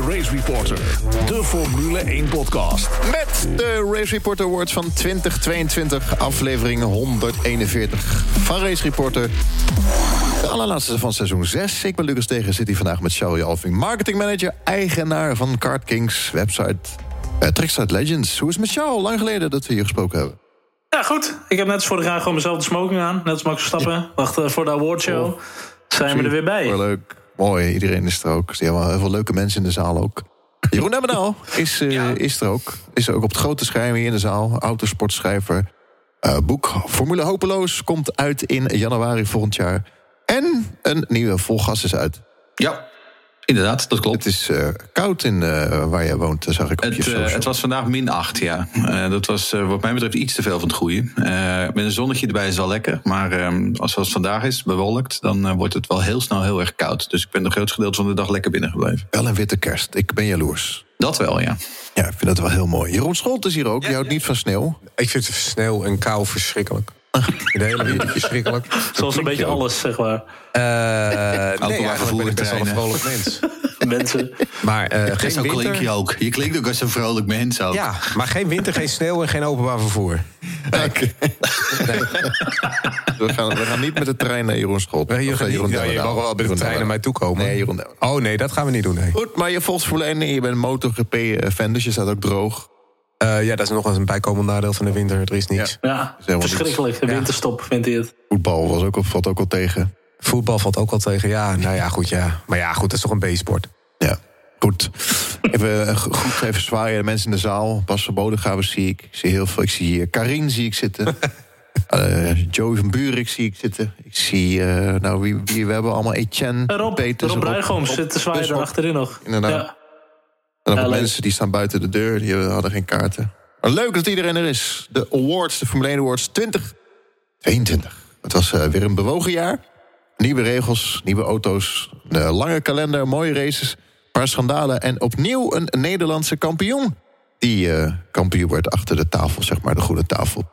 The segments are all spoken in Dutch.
bij Race Reporter, de Formule 1 podcast. Met de Race Reporter Awards van 2022, aflevering 141 van Race Reporter. De allerlaatste van seizoen 6. Ik ben Lucas Tegen, zit hier vandaag met Charlie Alving, marketingmanager, eigenaar van Kart Kings, website uh, Trickside Legends. Hoe is het met jou? Lang geleden dat we hier gesproken hebben. Ja, goed. Ik heb net als vorig jaar gewoon mezelf de smoking aan. Net als Max Verstappen. Ja. Wachten voor de awardshow. Oh. Zijn we er weer bij. Wel leuk. Mooi, iedereen is er ook. Er zijn heel veel leuke mensen in de zaal ook. Jeroen Nemmendaal is, uh, ja. is er ook. Is er ook op het grote scherm hier in de zaal. Autosportschrijver. Uh, boek Formule Hopeloos komt uit in januari volgend jaar. En een nieuwe volgas is uit. Ja, Inderdaad, dat klopt. Het is uh, koud in uh, waar jij woont, zag ik op het, je uh, Het was vandaag min 8, ja. dat was wat mij betreft iets te veel van het goede. met een zonnetje erbij is wel lekker. Maar ehm, als het vandaag is, bewolkt, dan wordt het wel heel snel heel erg koud. Dus ik ben de grootste gedeelte van de dag lekker binnen gebleven. Wel een witte kerst. Ik ben jaloers. Dat wel, ja. Ja, ik vind dat wel heel mooi. Jeroen Scholt is hier ook. Ja, Je houdt niet van sneeuw. Ik vind sneeuw en kou verschrikkelijk. De hele wereld verschrikkelijk. Zoals een beetje alles, zeg maar. Uh, nee, eigenlijk ben ik best wel een vrolijk mens. Mensen. Maar uh, geen Zo winter. klink je ook. Je klinkt ook als een vrolijk mens ook. Ja, maar geen winter, geen sneeuw en geen openbaar vervoer. Nee. Okay. nee. We, gaan, we gaan niet met de trein naar Jeroen Scholt. Nee, je, Jeroen ja, je mag wel met de trein naar mij toe komen. Nee, Jeroen Oh nee, dat gaan we niet doen. Nee. Goed, maar je volgt Formule 1 je bent een MotoGP-fan, dus je staat ook droog. Uh, ja, dat is nog eens een bijkomend nadeel van de winter. Er is niks. Ja, ja verschrikkelijk. De winterstop vindt hij het. Voetbal was ook, valt ook al tegen. Voetbal valt ook al tegen, ja. Nou ja, goed, ja. Maar ja, goed, dat is toch een B-sport. Ja, goed. Even goed even zwaaien. De mensen in de zaal. Bas verboden zie ik. Ik zie heel veel. Ik zie hier Karin zie ik zitten. uh, Joey van Buurik zie ik zitten. Ik zie, uh, nou, wie, wie we hebben allemaal Etienne, Rob, Peters. Rob zit te zwaaien er achterin nog. Inderdaad. Ja. En dan mensen die staan buiten de deur, die hadden geen kaarten. Maar leuk dat iedereen er is. De awards, de Formule 1 Awards 2022. Het was uh, weer een bewogen jaar. Nieuwe regels, nieuwe auto's, een lange kalender, mooie races, een paar schandalen... en opnieuw een Nederlandse kampioen. Die uh, kampioen werd achter de tafel, zeg maar, de goede tafel.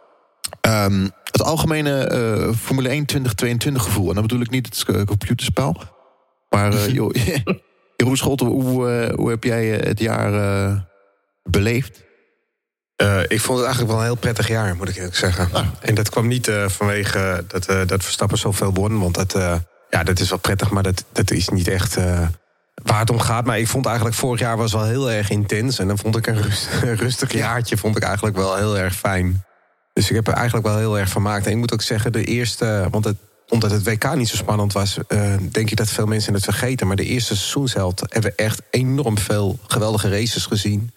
Um, het algemene uh, Formule 1 2022 gevoel. En dan bedoel ik niet het computerspel. Maar joh, Jeroen Scholte, hoe, hoe heb jij het jaar beleefd? Uh, ik vond het eigenlijk wel een heel prettig jaar, moet ik eerlijk zeggen. Ah. En dat kwam niet uh, vanwege dat, uh, dat Verstappen zoveel won. Want dat, ja, dat is wel prettig, maar dat, dat is niet echt waar het om gaat. Maar ik vond eigenlijk vorig jaar was wel heel erg intens. En dan vond ik een, rust, een rustig jaartje vond ik eigenlijk wel heel erg fijn. Dus ik heb er eigenlijk wel heel erg vermaakt. En ik moet ook zeggen, de eerste... Want het, omdat het WK niet zo spannend was, denk ik dat veel mensen het vergeten. Maar de eerste seizoenshelft hebben we echt enorm veel geweldige races gezien.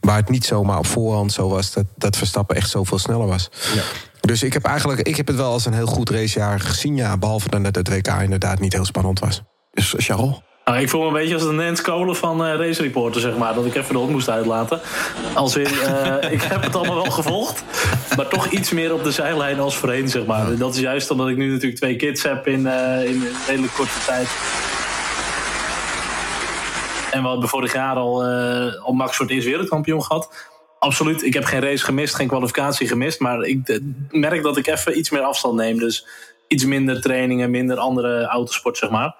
Waar het niet zomaar op voorhand zo was dat, dat Verstappen echt zoveel sneller was. Ja. Dus ik heb eigenlijk ik heb het wel als een heel goed racejaar gezien. Ja, behalve dan dat het WK inderdaad niet heel spannend was. Dus Charles? Nou, ik voel me een beetje als de Nance Kolen van uh, Race Reporter, zeg maar. Dat ik even de hond moest uitlaten. Als in, uh, ik heb het allemaal wel gevolgd. Maar toch iets meer op de zijlijn als voorheen, zeg maar. Dat is juist omdat ik nu natuurlijk twee kids heb in, uh, in een redelijk korte tijd. En we hadden vorig jaar al, al Max voor het eerst wereldkampioen gehad. Absoluut, ik heb geen race gemist, geen kwalificatie gemist. Maar ik merk dat ik even iets meer afstand neem. Dus iets minder trainingen, minder andere autosport, zeg maar.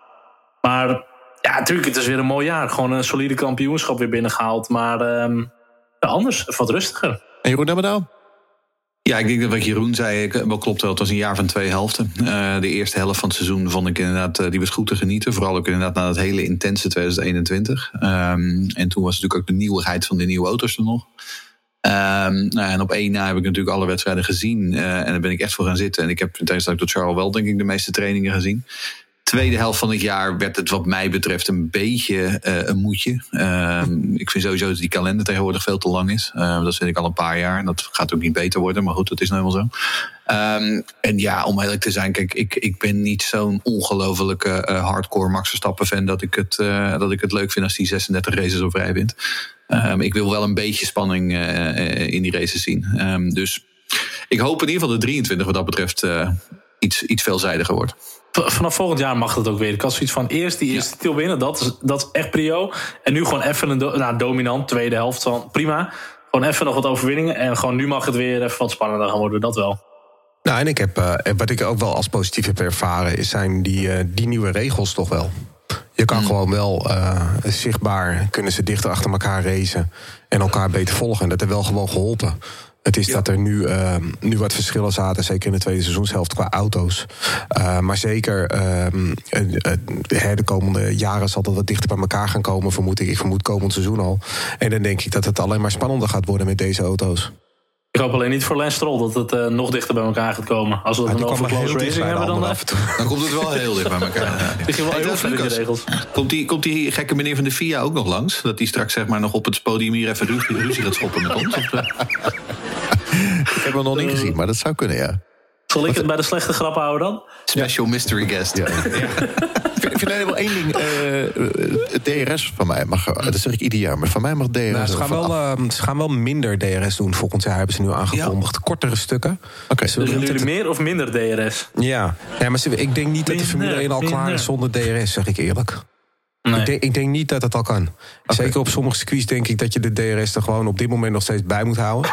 Maar ja, natuurlijk, het is weer een mooi jaar. Gewoon een solide kampioenschap weer binnengehaald. Maar um, anders, wat rustiger. En Jeroen Demmerdaal? Ja, ik denk dat wat Jeroen zei wel klopt wel. Het was een jaar van twee helften. Uh, de eerste helft van het seizoen vond ik inderdaad, uh, die was goed te genieten. Vooral ook inderdaad na het hele intense 2021. Um, en toen was natuurlijk ook de nieuwigheid van de nieuwe auto's er nog. Um, nou, en op één na heb ik natuurlijk alle wedstrijden gezien. Uh, en daar ben ik echt voor gaan zitten. En ik heb tegenstelling tot Charles wel denk ik de meeste trainingen gezien tweede helft van het jaar werd het wat mij betreft een beetje uh, een moedje. Uh, ik vind sowieso dat die kalender tegenwoordig veel te lang is. Uh, dat vind ik al een paar jaar. En dat gaat ook niet beter worden, maar goed, dat is nou helemaal zo. Um, en ja, om eerlijk te zijn, kijk, ik, ik ben niet zo'n ongelofelijke uh, hardcore Max Verstappen fan dat ik, het, uh, dat ik het leuk vind als die 36 races op rij wint. Ik wil wel een beetje spanning in die races zien. Dus ik hoop in ieder geval de 23 wat dat betreft iets, iets veelzijdiger wordt vanaf volgend jaar mag dat ook weer. Ik had zoiets van eerst die eerste ja. titel winnen, dat is, dat is echt prio. En nu gewoon even een do nou, dominant, tweede helft van prima. Gewoon even nog wat overwinningen. En gewoon nu mag het weer even wat spannender gaan worden, dat wel. Nou, en ik heb, uh, wat ik ook wel als positief heb ervaren, zijn die, uh, die nieuwe regels toch wel. Je kan gewoon wel uh, zichtbaar kunnen ze dichter achter elkaar racen en elkaar beter volgen. En dat heeft wel gewoon geholpen. Het is dat er nu, uh, nu wat verschillen zaten, zeker in de tweede seizoenshelft qua auto's. Uh, maar zeker uh, de komende jaren zal dat wat dichter bij elkaar gaan komen, vermoed ik. Ik vermoed komend seizoen al. En dan denk ik dat het alleen maar spannender gaat worden met deze auto's. Ik hoop alleen niet voor Lance Stroll dat het uh, nog dichter bij elkaar gaat komen. Als we het ja, dan over close racing hebben, dan, dan komt het wel heel dicht bij elkaar. Ja. Lig je wel heel ver de regels. Komt die, komt die gekke meneer van de FIA ook nog langs? Dat die straks zeg maar nog op het podium hier even ruzie, ruzie gaat schoppen met ons? Ik heb hem nog niet gezien, maar dat zou kunnen, ja. Zal ik het bij de slechte grap houden dan? Special mystery guest. Ja. ik vind alleen wel één ding. Uh, DRS van mij mag. Dat zeg ik ieder jaar, maar van mij mag DRS. Nou, ze, gaan wel, uh, ze gaan wel minder DRS doen volgend jaar, hebben ze nu aangekondigd. Ja. Kortere stukken. Oké. Okay. Jullie meer of minder DRS? Ja, ja maar ze, ik denk niet dat de Formule 1 al klaar is zonder DRS, zeg ik eerlijk. Nee. Ik, denk, ik, denk, niet dat het al kan. Okay. Zeker op sommige circuits denk ik dat je de DRS er gewoon op dit moment nog steeds bij moet houden.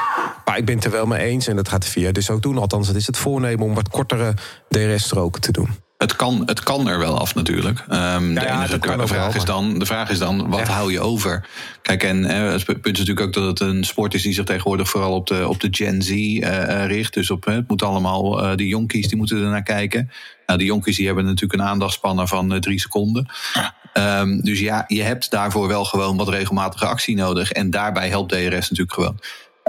Maar ik ben het er wel mee eens en dat gaat de VIA dus ook doen. Althans, het is het voornemen om wat kortere DRS-stroken te doen. Het kan, het kan er wel af natuurlijk. Um, ja, de, enige, de, vraag is dan, de vraag is dan, wat ja. hou je over? Kijk, en eh, het punt is natuurlijk ook dat het een sport is die zich tegenwoordig vooral op de, op de Gen Z uh, richt. Dus op, het moet allemaal, uh, de jonkies die moeten er naar kijken. Nou, de jonkies die hebben natuurlijk een aandachtspannen van drie seconden. Um, dus ja, je hebt daarvoor wel gewoon wat regelmatige actie nodig. En daarbij helpt DRS natuurlijk gewoon.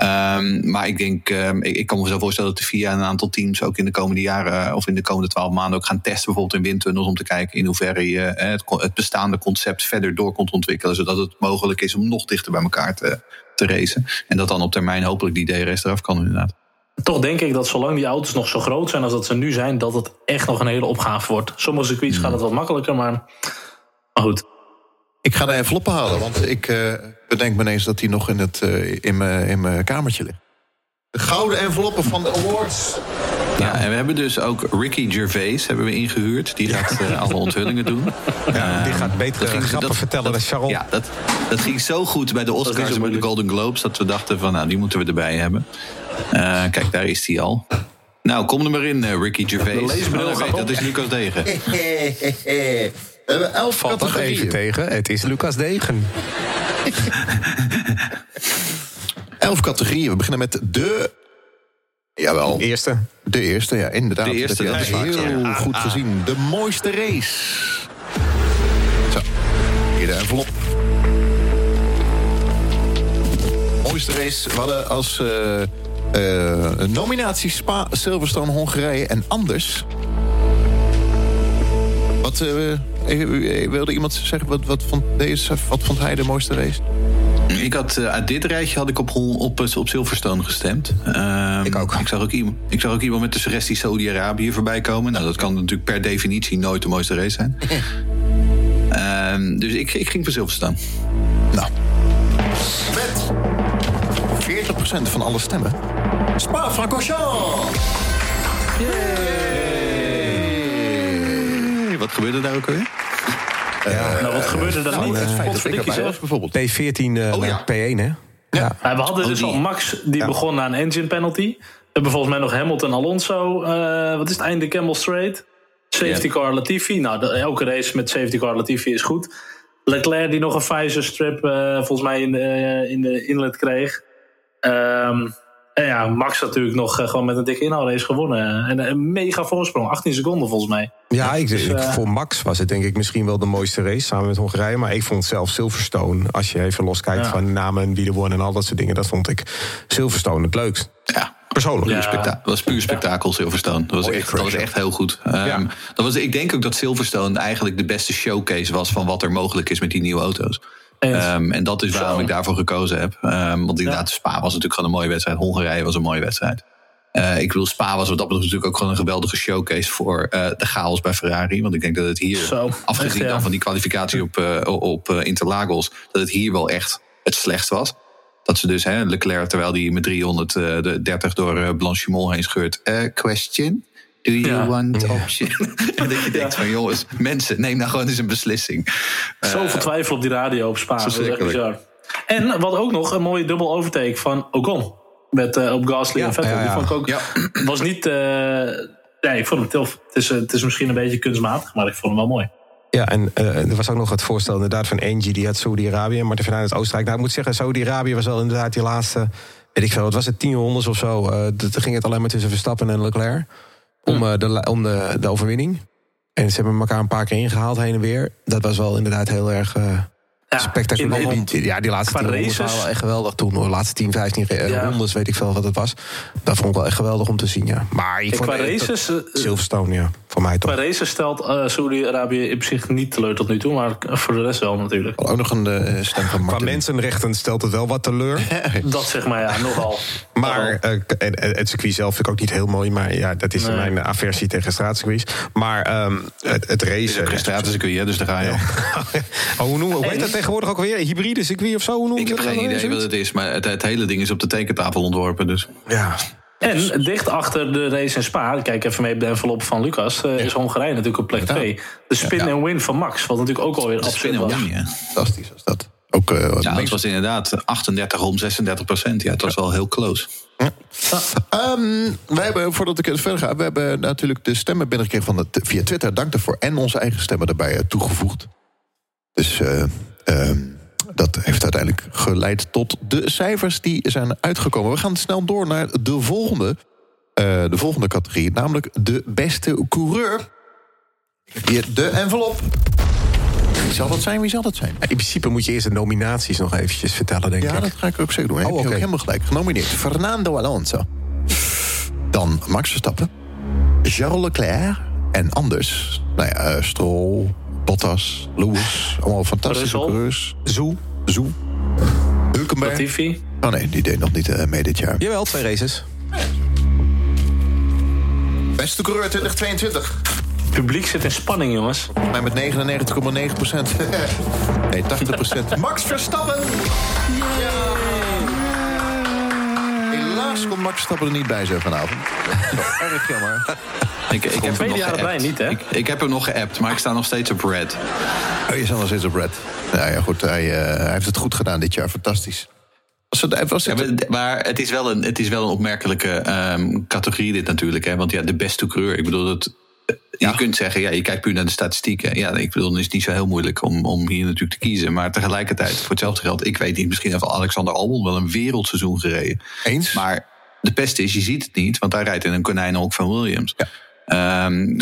Um, maar ik denk, um, ik, ik, kan me zo voorstellen dat de VIA een aantal teams ook in de komende jaren of in de komende twaalf maanden ook gaan testen, bijvoorbeeld in windtunnels, om te kijken in hoeverre je het, het, bestaande concept verder door kunt ontwikkelen, zodat het mogelijk is om nog dichter bij elkaar te, te racen. En dat dan op termijn hopelijk die DRS eraf kan, inderdaad. Toch denk ik dat zolang die auto's nog zo groot zijn als dat ze nu zijn, dat het echt nog een hele opgave wordt. Sommige circuits mm. gaat het wat makkelijker, maar, maar goed. Ik ga de enveloppen halen, want ik uh, bedenk me ineens dat die nog in, het, uh, in, mijn, in mijn kamertje ligt. De gouden enveloppen van de awards. Ja, en we hebben dus ook Ricky Gervais hebben we ingehuurd. Die gaat uh, alle onthullingen doen. Ja, die gaat beter uh, grappen dat, vertellen dat, dan Charles. Ja, dat, dat ging zo goed bij de Oscars en bij de Golden Globes... dat we dachten van, nou, die moeten we erbij hebben. Uh, kijk, daar is hij al. Nou, kom er maar in, Ricky Gervais. De oh, weet, dat is Lucas Degen. We hebben elf Valt toch even tegen. Het is Lucas Degen. elf categorieën. We beginnen met de... Jawel. De eerste. De eerste, ja, inderdaad. De eerste, dat, is heel ja. goed gezien. De mooiste race. Zo, hier de envelop. Mooiste race. We hadden als uh, uh, nominatie Spa, Silverstone, Hongarije en anders. Wat... Uh, wilde iemand zeggen, wat, wat, vond deze, wat vond hij de mooiste race? Ik had uh, uit dit rijtje had ik op, op, op Silverstone gestemd. Uh, ik ook. Ik zag ook, iemand, ik zag ook iemand met de suggestie Saudi-Arabië voorbij komen. Nou, dat kan natuurlijk per definitie nooit de mooiste race zijn. uh, dus ik, ik ging voor Silverstone. Nou. Met 40% van alle stemmen. Spa-Francorchamps! Wat gebeurde daar ook weer? Ja, nou, wat gebeurde daar niet? Het feit dat ik zelf bijvoorbeeld. P14 uh, oh, ja. P1, hè? Ja. ja. we hadden dus al Max, die begon na een engine penalty. We hebben volgens mij nog Hamilton, Alonso. Uh, wat is het einde? Campbell Straight. Safety car Latifi. Nou, de, elke race met safety car Latifi is goed. Leclerc die nog een Pfizer strip uh, volgens mij in de, in de inlet kreeg. Um, en ja, Max natuurlijk nog uh, gewoon met een dikke inhoudrace gewonnen. En een mega voorsprong, 18 seconden volgens mij. Ja, ik, dus, uh, voor Max was het denk ik misschien wel de mooiste race samen met Hongarije. Maar ik vond zelf Silverstone, als je even loskijkt ja. van namen en wie er won en al dat soort dingen, dat vond ik Silverstone het leukst. Ja, persoonlijk. Ja. Was puur spektakel, Silverstone. Dat was, echt, dat was echt heel goed. Um, ja. dat was, ik denk ook dat Silverstone eigenlijk de beste showcase was van wat er mogelijk is met die nieuwe auto's. Um, en dat is waarom Zo. ik daarvoor gekozen heb. Um, want inderdaad, ja. Spa was natuurlijk gewoon een mooie wedstrijd. Hongarije was een mooie wedstrijd. Uh, ik bedoel, Spa was wat dat betreft natuurlijk ook gewoon een geweldige showcase voor uh, de chaos bij Ferrari. Want ik denk dat het hier, Zo, afgezien echt, ja. dan van die kwalificatie op, uh, op Interlagos, dat het hier wel echt het slechtst was. Dat ze dus, hè, Leclerc, terwijl hij met 330 door Blanchimont heen scheurt. question? Do you ja. want option? en dat je denkt van jongens, mensen, neem nou gewoon eens een beslissing. Zoveel twijfel op die radio op Spa. Dat is echt bizar. En wat ook nog, een mooie dubbel overtake van Ocon. Met, uh, op Gasly ja, en Vettel. Ja, ja. Die vond ik ook, Ja. was niet... Uh, nee, ik vond hem tof. Het is, uh, het is misschien een beetje kunstmatig, maar ik vond hem wel mooi. Ja, en uh, er was ook nog het voorstel inderdaad van Angie, die had Saudi-Arabië, maar vanuit het Oostenrijk. Nou, ik moet zeggen, Saudi-Arabië was wel inderdaad die laatste, weet ik veel, wat was het, tien rondes of zo. Uh, toen ging het alleen maar tussen Verstappen en Leclerc om, uh, de, om de, de overwinning. En ze hebben elkaar een paar keer ingehaald heen en weer. Dat was wel inderdaad heel erg ja, spectaculair. Die, ja, die laatste tien rondes waren wel echt geweldig toen. De laatste 10, 15 ja. rondes, weet ik veel wat het was. Dat vond ik wel echt geweldig om te zien, ja. Maar ik vond races, Silverstone, ja, voor mij toch. Qua races stelt uh, Saudi-Arabië in zich niet teleur tot nu toe, maar voor de rest wel natuurlijk. Ook nog een uh, stem van Martin. Qua mensenrechten stelt het wel wat teleur. dat zeg maar, ja, nogal. Maar uh, het circuit zelf vind ik ook niet heel mooi, maar ja, dat is nee. mijn aversie tegen straatcircuits. Maar um, het, het racen... Het is straatcircuit, dus daar ga je. oh, hoe, hoe heet dat tegenwoordig ook weer? Hybride circuit of zo? Hoe noem ik heb geen idee wat het is, maar het, het hele ding is op de tekentafel ontworpen, dus... Ja, en dicht achter de race in Spa, kijk even mee op de envelop van Lucas, uh, is Hongarije natuurlijk op plek 2. De spin en win van Max, wat natuurlijk ook alweer absurd was. Win, ja. Fantastisch was dat. Ook, uh, ja, het was inderdaad 38 om 36 procent. Ja, het was wel heel close. Ja. Um, wij hebben, voordat ik het verder ga, we hebben natuurlijk de stemmen binnengekregen van het, via Twitter. Dank daarvoor. En onze eigen stemmen erbij uh, toegevoegd. Dus uh, dat heeft uiteindelijk geleid tot de cijfers die zijn uitgekomen. We gaan snel door naar de volgende, uh, de volgende categorie, namelijk de beste coureur. Hier de envelop. Wie zal dat zijn? Wie zal dat zijn? in principe moet je eerst de nominaties nog eventjes vertellen, denk ja, ik. Ja, dat ga ik ook zeker doen. Oh, Heb je ook helemaal gelijk. Genomineerd. Fernando Alonso. Dan Max Verstappen. Charles Leclerc. En anders. Nou ja, uh, Stroll, Bottas, Lewis. Allemaal fantastische coureurs. Zoe. Zoe. Hulkenberg. Latifi. Oh nee, die deed nog niet uh, mee dit jaar. Jawel, twee races. Beste coureur 2022. Publiek zit in spanning, jongens. Maar met 99,9 procent. nee, 80 procent. Max Verstappen. Ja. Helaas komt Max Verstappen er niet bij zo vanavond. erg jammer. Ik, ik, heb hem nog jaar erbij niet, hè? Ik, ik, heb hem nog geappt, maar ik sta nog steeds op red. Oh, je staat nog steeds op red. Nou ja, goed. Hij, uh, hij heeft het goed gedaan dit jaar. Fantastisch. Was het, was het... Ja, maar het is wel een, het is wel een opmerkelijke um, categorie dit natuurlijk. Hè? Want ja, de beste coureur. Ik bedoel, dat, je kunt zeggen, ja, je kijkt puur naar de statistieken. Ja, ik bedoel, dan is het niet zo heel moeilijk om, om hier natuurlijk te kiezen. Maar tegelijkertijd, voor hetzelfde geld, ik weet niet, misschien heeft Alexander Albon wel een wereldseizoen gereden. Eens. Maar de peste is, je ziet het niet, want hij rijdt in een konijnenhok van Williams. Ja. Um,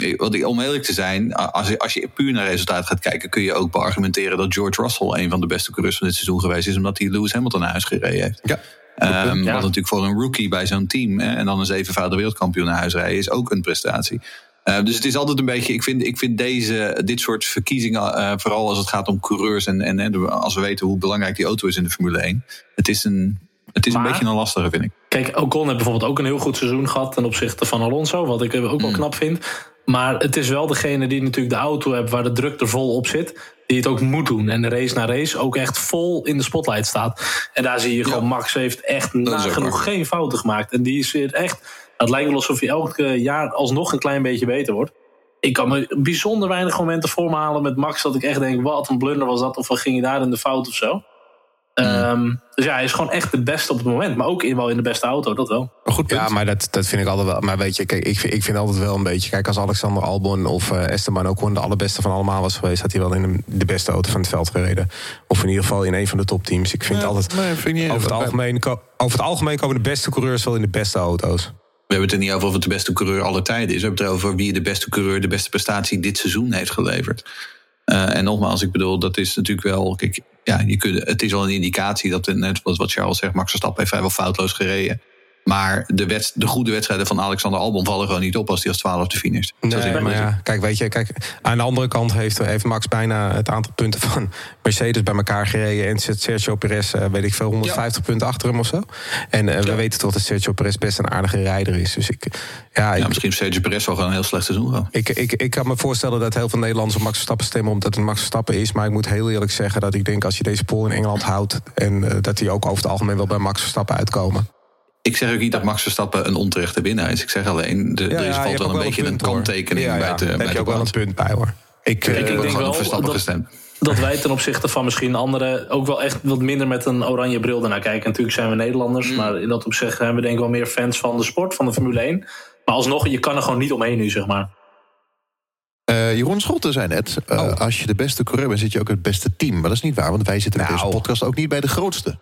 om eerlijk te zijn, als je, als je puur naar resultaat gaat kijken, kun je ook beargumenteren dat George Russell een van de beste coureurs van dit seizoen geweest is, omdat hij Lewis Hamilton naar huis gereden heeft. Ja. Um, ja. Wat natuurlijk voor een rookie bij zo'n team hè, en dan een zevenvoudige wereldkampioen naar huis rijden is ook een prestatie. Uh, dus het is altijd een beetje, ik vind, ik vind deze, dit soort verkiezingen, uh, vooral als het gaat om coureurs en, en, en als we weten hoe belangrijk die auto is in de Formule 1, het is een, het is maar, een beetje een lastige, vind ik. Kijk, Ocon heeft bijvoorbeeld ook een heel goed seizoen gehad ten opzichte van Alonso, wat ik ook wel mm. knap vind. Maar het is wel degene die natuurlijk de auto heeft waar de druk er vol op zit, die het ook moet doen. En de race na race ook echt vol in de spotlight staat. En daar zie je gewoon. Max heeft echt nagenoeg geen fouten gemaakt. En die is weer echt. Het lijkt wel alsof hij elk jaar alsnog een klein beetje beter wordt. Ik kan me bijzonder weinig momenten voormalen met Max dat ik echt denk: wat een blunder was dat, of wat ging je daar in de fout of zo. Um, dus ja, hij is gewoon echt de beste op het moment. Maar ook in, wel in de beste auto, dat wel. Goed Ja, maar dat, dat vind ik altijd wel. Maar weet je, kijk, ik, ik vind altijd wel een beetje. Kijk, als Alexander Albon of uh, Esteban ook gewoon de allerbeste van allemaal was geweest, had hij wel in de, de, beste auto van het veld gereden. Of in ieder geval in een van de topteams. Ik vind ja, altijd. Nee, vind je, over, het algemeen, over het algemeen komen de beste coureurs wel in de beste auto's. We hebben het er niet over of het de beste coureur aller tijden is. We hebben het erover wie de beste coureur de beste prestatie dit seizoen heeft geleverd. Uh, en nogmaals, ik bedoel, dat is natuurlijk wel. Ja, je kunt, het is wel een indicatie dat, net wat Charles zegt, Max Verstappen heeft vrijwel foutloos gereden. Maar de, wet, de goede wedstrijden van Alexander Albon vallen gewoon niet op als hij als twaalfde finisht. Nee, maar ja, kijk, weet je, kijk, aan de andere kant heeft, heeft Max bijna het aantal punten van Mercedes bij elkaar gereden. En zit Sergio Perez, weet ik veel, 150 ja. punten achter hem of zo. En uh, ja. we weten toch dat Sergio Perez best een aardige rijder is. Dus ik, ja, misschien Sergio Perez wel gewoon een heel slecht seizoen gehad. Ik, ik, ik kan me voorstellen dat heel veel Nederlanders op Max Verstappen stemmen omdat het Max Verstappen is. Maar ik moet heel eerlijk zeggen dat ik denk als je deze poll in Engeland houdt. en uh, dat die ook over het algemeen wel bij Max Verstappen uitkomen. Ik zeg ook niet dat Max Verstappen een onterechte winnaar is. Ik zeg alleen, de, ja, er is, valt wel een beetje een, kanttekening ja, bij het Daar heb je ook wel een punt bij hoor. Ik, uh, ik, ik denk wel Verstappen dat, gestemd. dat wij ten opzichte van misschien anderen ook wel echt wat minder met een oranje bril ernaar kijken. Natuurlijk zijn we Nederlanders, mm. maar in dat opzicht zijn we denk ik wel meer fans van de sport, van de Formule 1. Maar alsnog, je kan er gewoon niet omheen nu, zeg maar. Eh, Jeroen Schotten zei net, eh, Oh. als je de beste coureur bent, zit je ook het beste team. Maar dat is niet waar, want wij zitten met Nou. deze podcast ook niet bij de grootste.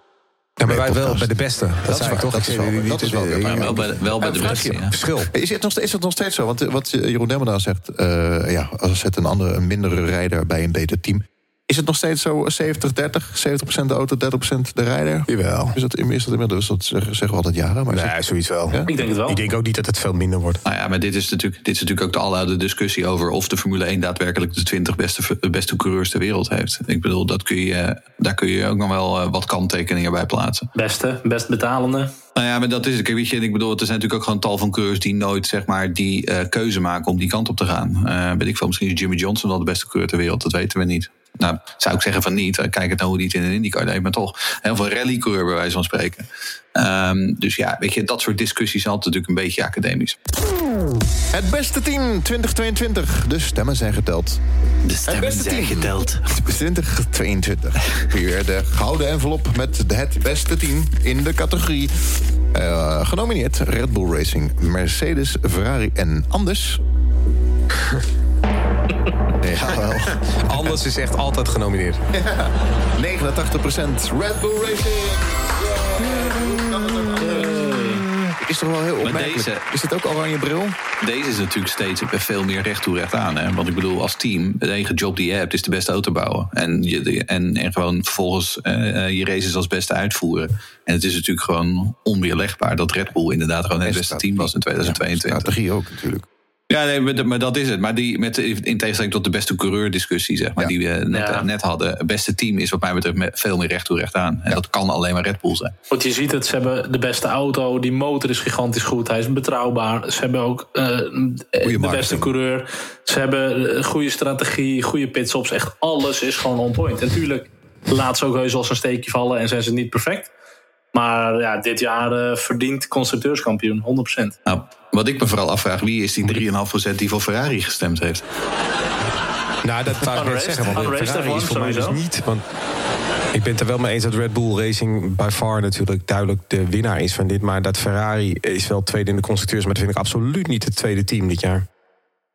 Ja, maar wij wel bij de beste. Dat, is waar, toch? dat is wel- die- dat is wel. Maar wel bij, wel bij de beste, ja. Verschil. Is het nog, is het nog steeds zo? Want eh, wat Jeroen Demmerdaal zegt, eh, ja, als er zet een andere, een mindere rijder bij een beter team. Is het nog steeds zo 70-30? 70% de auto, 30% de rijder? Jawel. Is dat, is dat inmiddels? Dat zeggen zeggen we altijd jaren. Maar Nee, zoiets wel. Ja? Ik denk het wel. Ik denk ook niet dat het veel minder wordt. Nou ja, maar dit is, natuurlijk, dit is natuurlijk ook de aloude discussie over of de Formule 1 daadwerkelijk de 20 beste, beste coureurs ter wereld heeft. Ik bedoel, dat kun je, daar kun je ook nog wel eh, wat kanttekeningen bij plaatsen. Beste, best betalende. Nou ja, maar dat is het. Kijk, weet je, ik bedoel, er zijn natuurlijk ook gewoon tal van coureurs die nooit zeg maar, die eh, keuze maken om die kant op te gaan. Eh weet ik veel, misschien is Jimmy Johnson wel de beste coureur ter wereld, dat weten we niet. Nou, zou ik zeggen van niet. Eh, Kijk het nou hoe die het in een IndyCar deed, maar toch. Heel veel rallycoureur bij wijze van spreken. Ehm, dus ja, weet je, dat soort discussies zijn altijd natuurlijk een beetje academisch. Het beste team 2022. De stemmen zijn geteld. De Het beste team. geteld. 2022. Weer de gouden envelop met het beste team in de categorie. Eh, genomineerd Red Bull Racing, Mercedes, Ferrari en Anders. Ja, wel. Anders is echt altijd genomineerd. 89% Red Bull Racing. Is toch wel heel opmerkelijk. deze- Is het ook oranje bril? Deze is natuurlijk steeds veel meer recht toe recht aan. Hè? Want ik bedoel, als team, de enige job die je hebt is de beste auto bouwen. En, je, en, en gewoon vervolgens eh, je races als beste uitvoeren. En het is natuurlijk gewoon onweerlegbaar dat Red Bull inderdaad gewoon het beste team was in 2022. Strategie ook natuurlijk. Ja, nee, maar, maar dat is het. Maar die, met, in tegenstelling tot de beste coureur discussie, zeg maar, Ja. die we net, Ja. net hadden. Het beste team is wat mij betreft met veel meer recht toe recht aan. En dat kan alleen maar Red Bull zijn. Want je ziet het, ze hebben de beste auto. Die motor is gigantisch goed. Hij is betrouwbaar. Ze hebben ook eh, de marketing. beste coureur. Ze hebben een goede strategie, goede pitstops. Echt alles is gewoon on point. En natuurlijk laat ze ook heus wel een steekje vallen en zijn ze niet perfect. Maar ja, dit jaar eh, verdient constructeurskampioen, 100%. Nou, wat ik me vooral afvraag, wie is die 3,5% die voor Ferrari gestemd heeft? Nou, dat zou ik net zeggen. Want Ferrari is F1 voor mij dus niet. Want ik ben het er wel mee eens dat Red Bull Racing by far natuurlijk duidelijk de winnaar is van dit. Maar dat Ferrari is wel tweede in de constructeurs. Maar dat vind ik absoluut niet het tweede team dit jaar.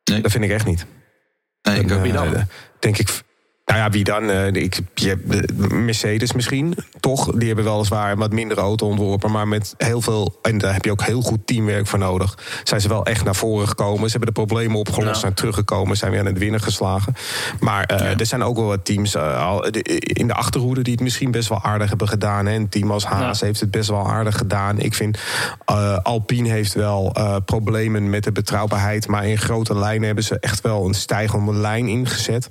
Nee. Dat vind ik echt niet. Nee, ik ook Eh, niet dan. Denk ik. Nou ja, wie dan? Eh, ik, je eh, Mercedes misschien, toch? Die hebben weliswaar een wat minder auto ontworpen. Maar met heel veel, en daar heb je ook heel goed teamwerk voor nodig. Zijn ze wel echt naar voren gekomen. Ze hebben de problemen opgelost, Ja. zijn teruggekomen. Zijn weer aan het winnen geslagen. Maar eh, er zijn ook wel wat teams al- in de achterhoede... die het misschien best wel aardig hebben gedaan. Hè. Een team als Haas Ja. heeft het best wel aardig gedaan. Ik vind Alpine heeft wel problemen met de betrouwbaarheid. Maar in grote lijnen hebben ze echt wel een stijgende lijn ingezet.